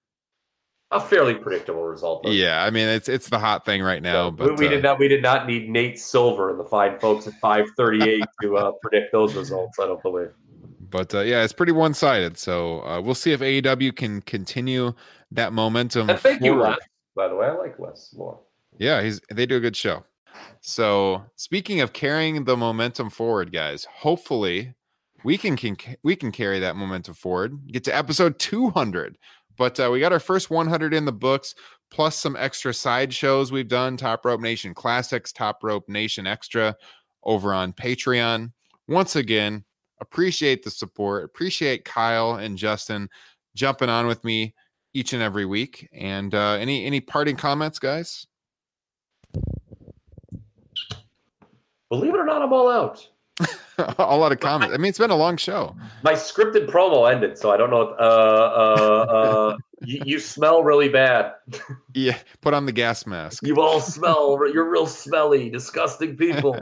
A fairly predictable result. though. Yeah, I mean it's it's the hot thing right now. We- but we uh, did not. We did not need Nate Silver and the fine folks at 538 to uh, [LAUGHS] predict those results. I don't believe. but uh, yeah, it's pretty one sided. So uh, we'll see if AEW can continue that momentum. And thank you, forward. Wes. By the way, I like Wes more. Yeah, he's they do a good show. So speaking of carrying the momentum forward, guys, hopefully we can, can we can carry that momentum forward. Get to episode 200. But uh, we got our first 100 in the books, plus some extra side shows we've done. Top Rope Nation Classics, Top Rope Nation Extra, over on Patreon. Once again, appreciate the support. Appreciate Kyle and Justin jumping on with me each and every week. And uh, any any parting comments, guys? Believe it or not, I'm all out. [LAUGHS] a lot of comments. I mean, it's been a long show. My scripted promo ended, so I don't know. Uh, uh, uh, [LAUGHS] you, you smell really bad. [LAUGHS] Yeah, put on the gas mask. You all smell. You're real smelly, disgusting people.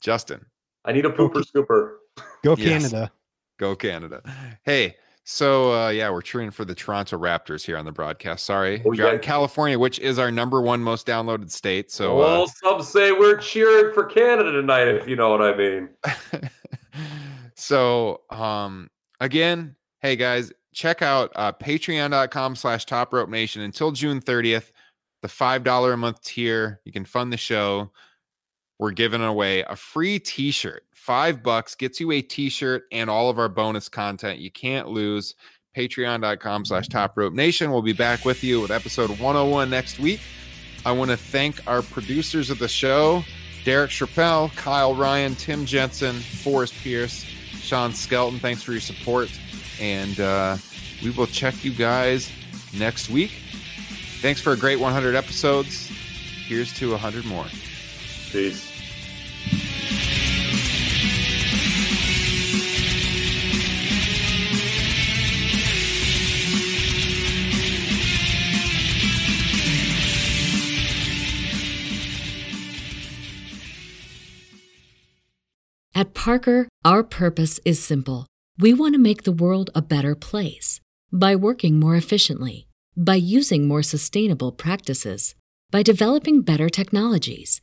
Justin, I need a pooper scooper. Go Yes. Canada. go Canada. Hey, so uh, yeah, we're cheering for the Toronto Raptors here on the broadcast. Sorry, Oh, If you're in yeah. California, which is our number one most downloaded state. So well, uh, some say we're cheering for Canada tonight, if you know what I mean. [LAUGHS] so um again hey guys check out uh patreon.com slash top rope nation until june 30th the five dollar a month tier you can fund the show we're giving away a free t-shirt five bucks gets you a t-shirt and all of our bonus content you can't lose patreon.com slash top rope nation we'll be back with you with episode 101 next week i want to thank our producers of the show Derek Chappelle, Kyle Ryan, Tim Jensen, Forrest Pierce, Sean Skelton. Thanks for your support. And uh, we will check you guys next week. Thanks for a great 100 episodes. Here's to 100 more. Peace. At Parker, our purpose is simple. We want to make the world a better place by working more efficiently, by using more sustainable practices, by developing better technologies.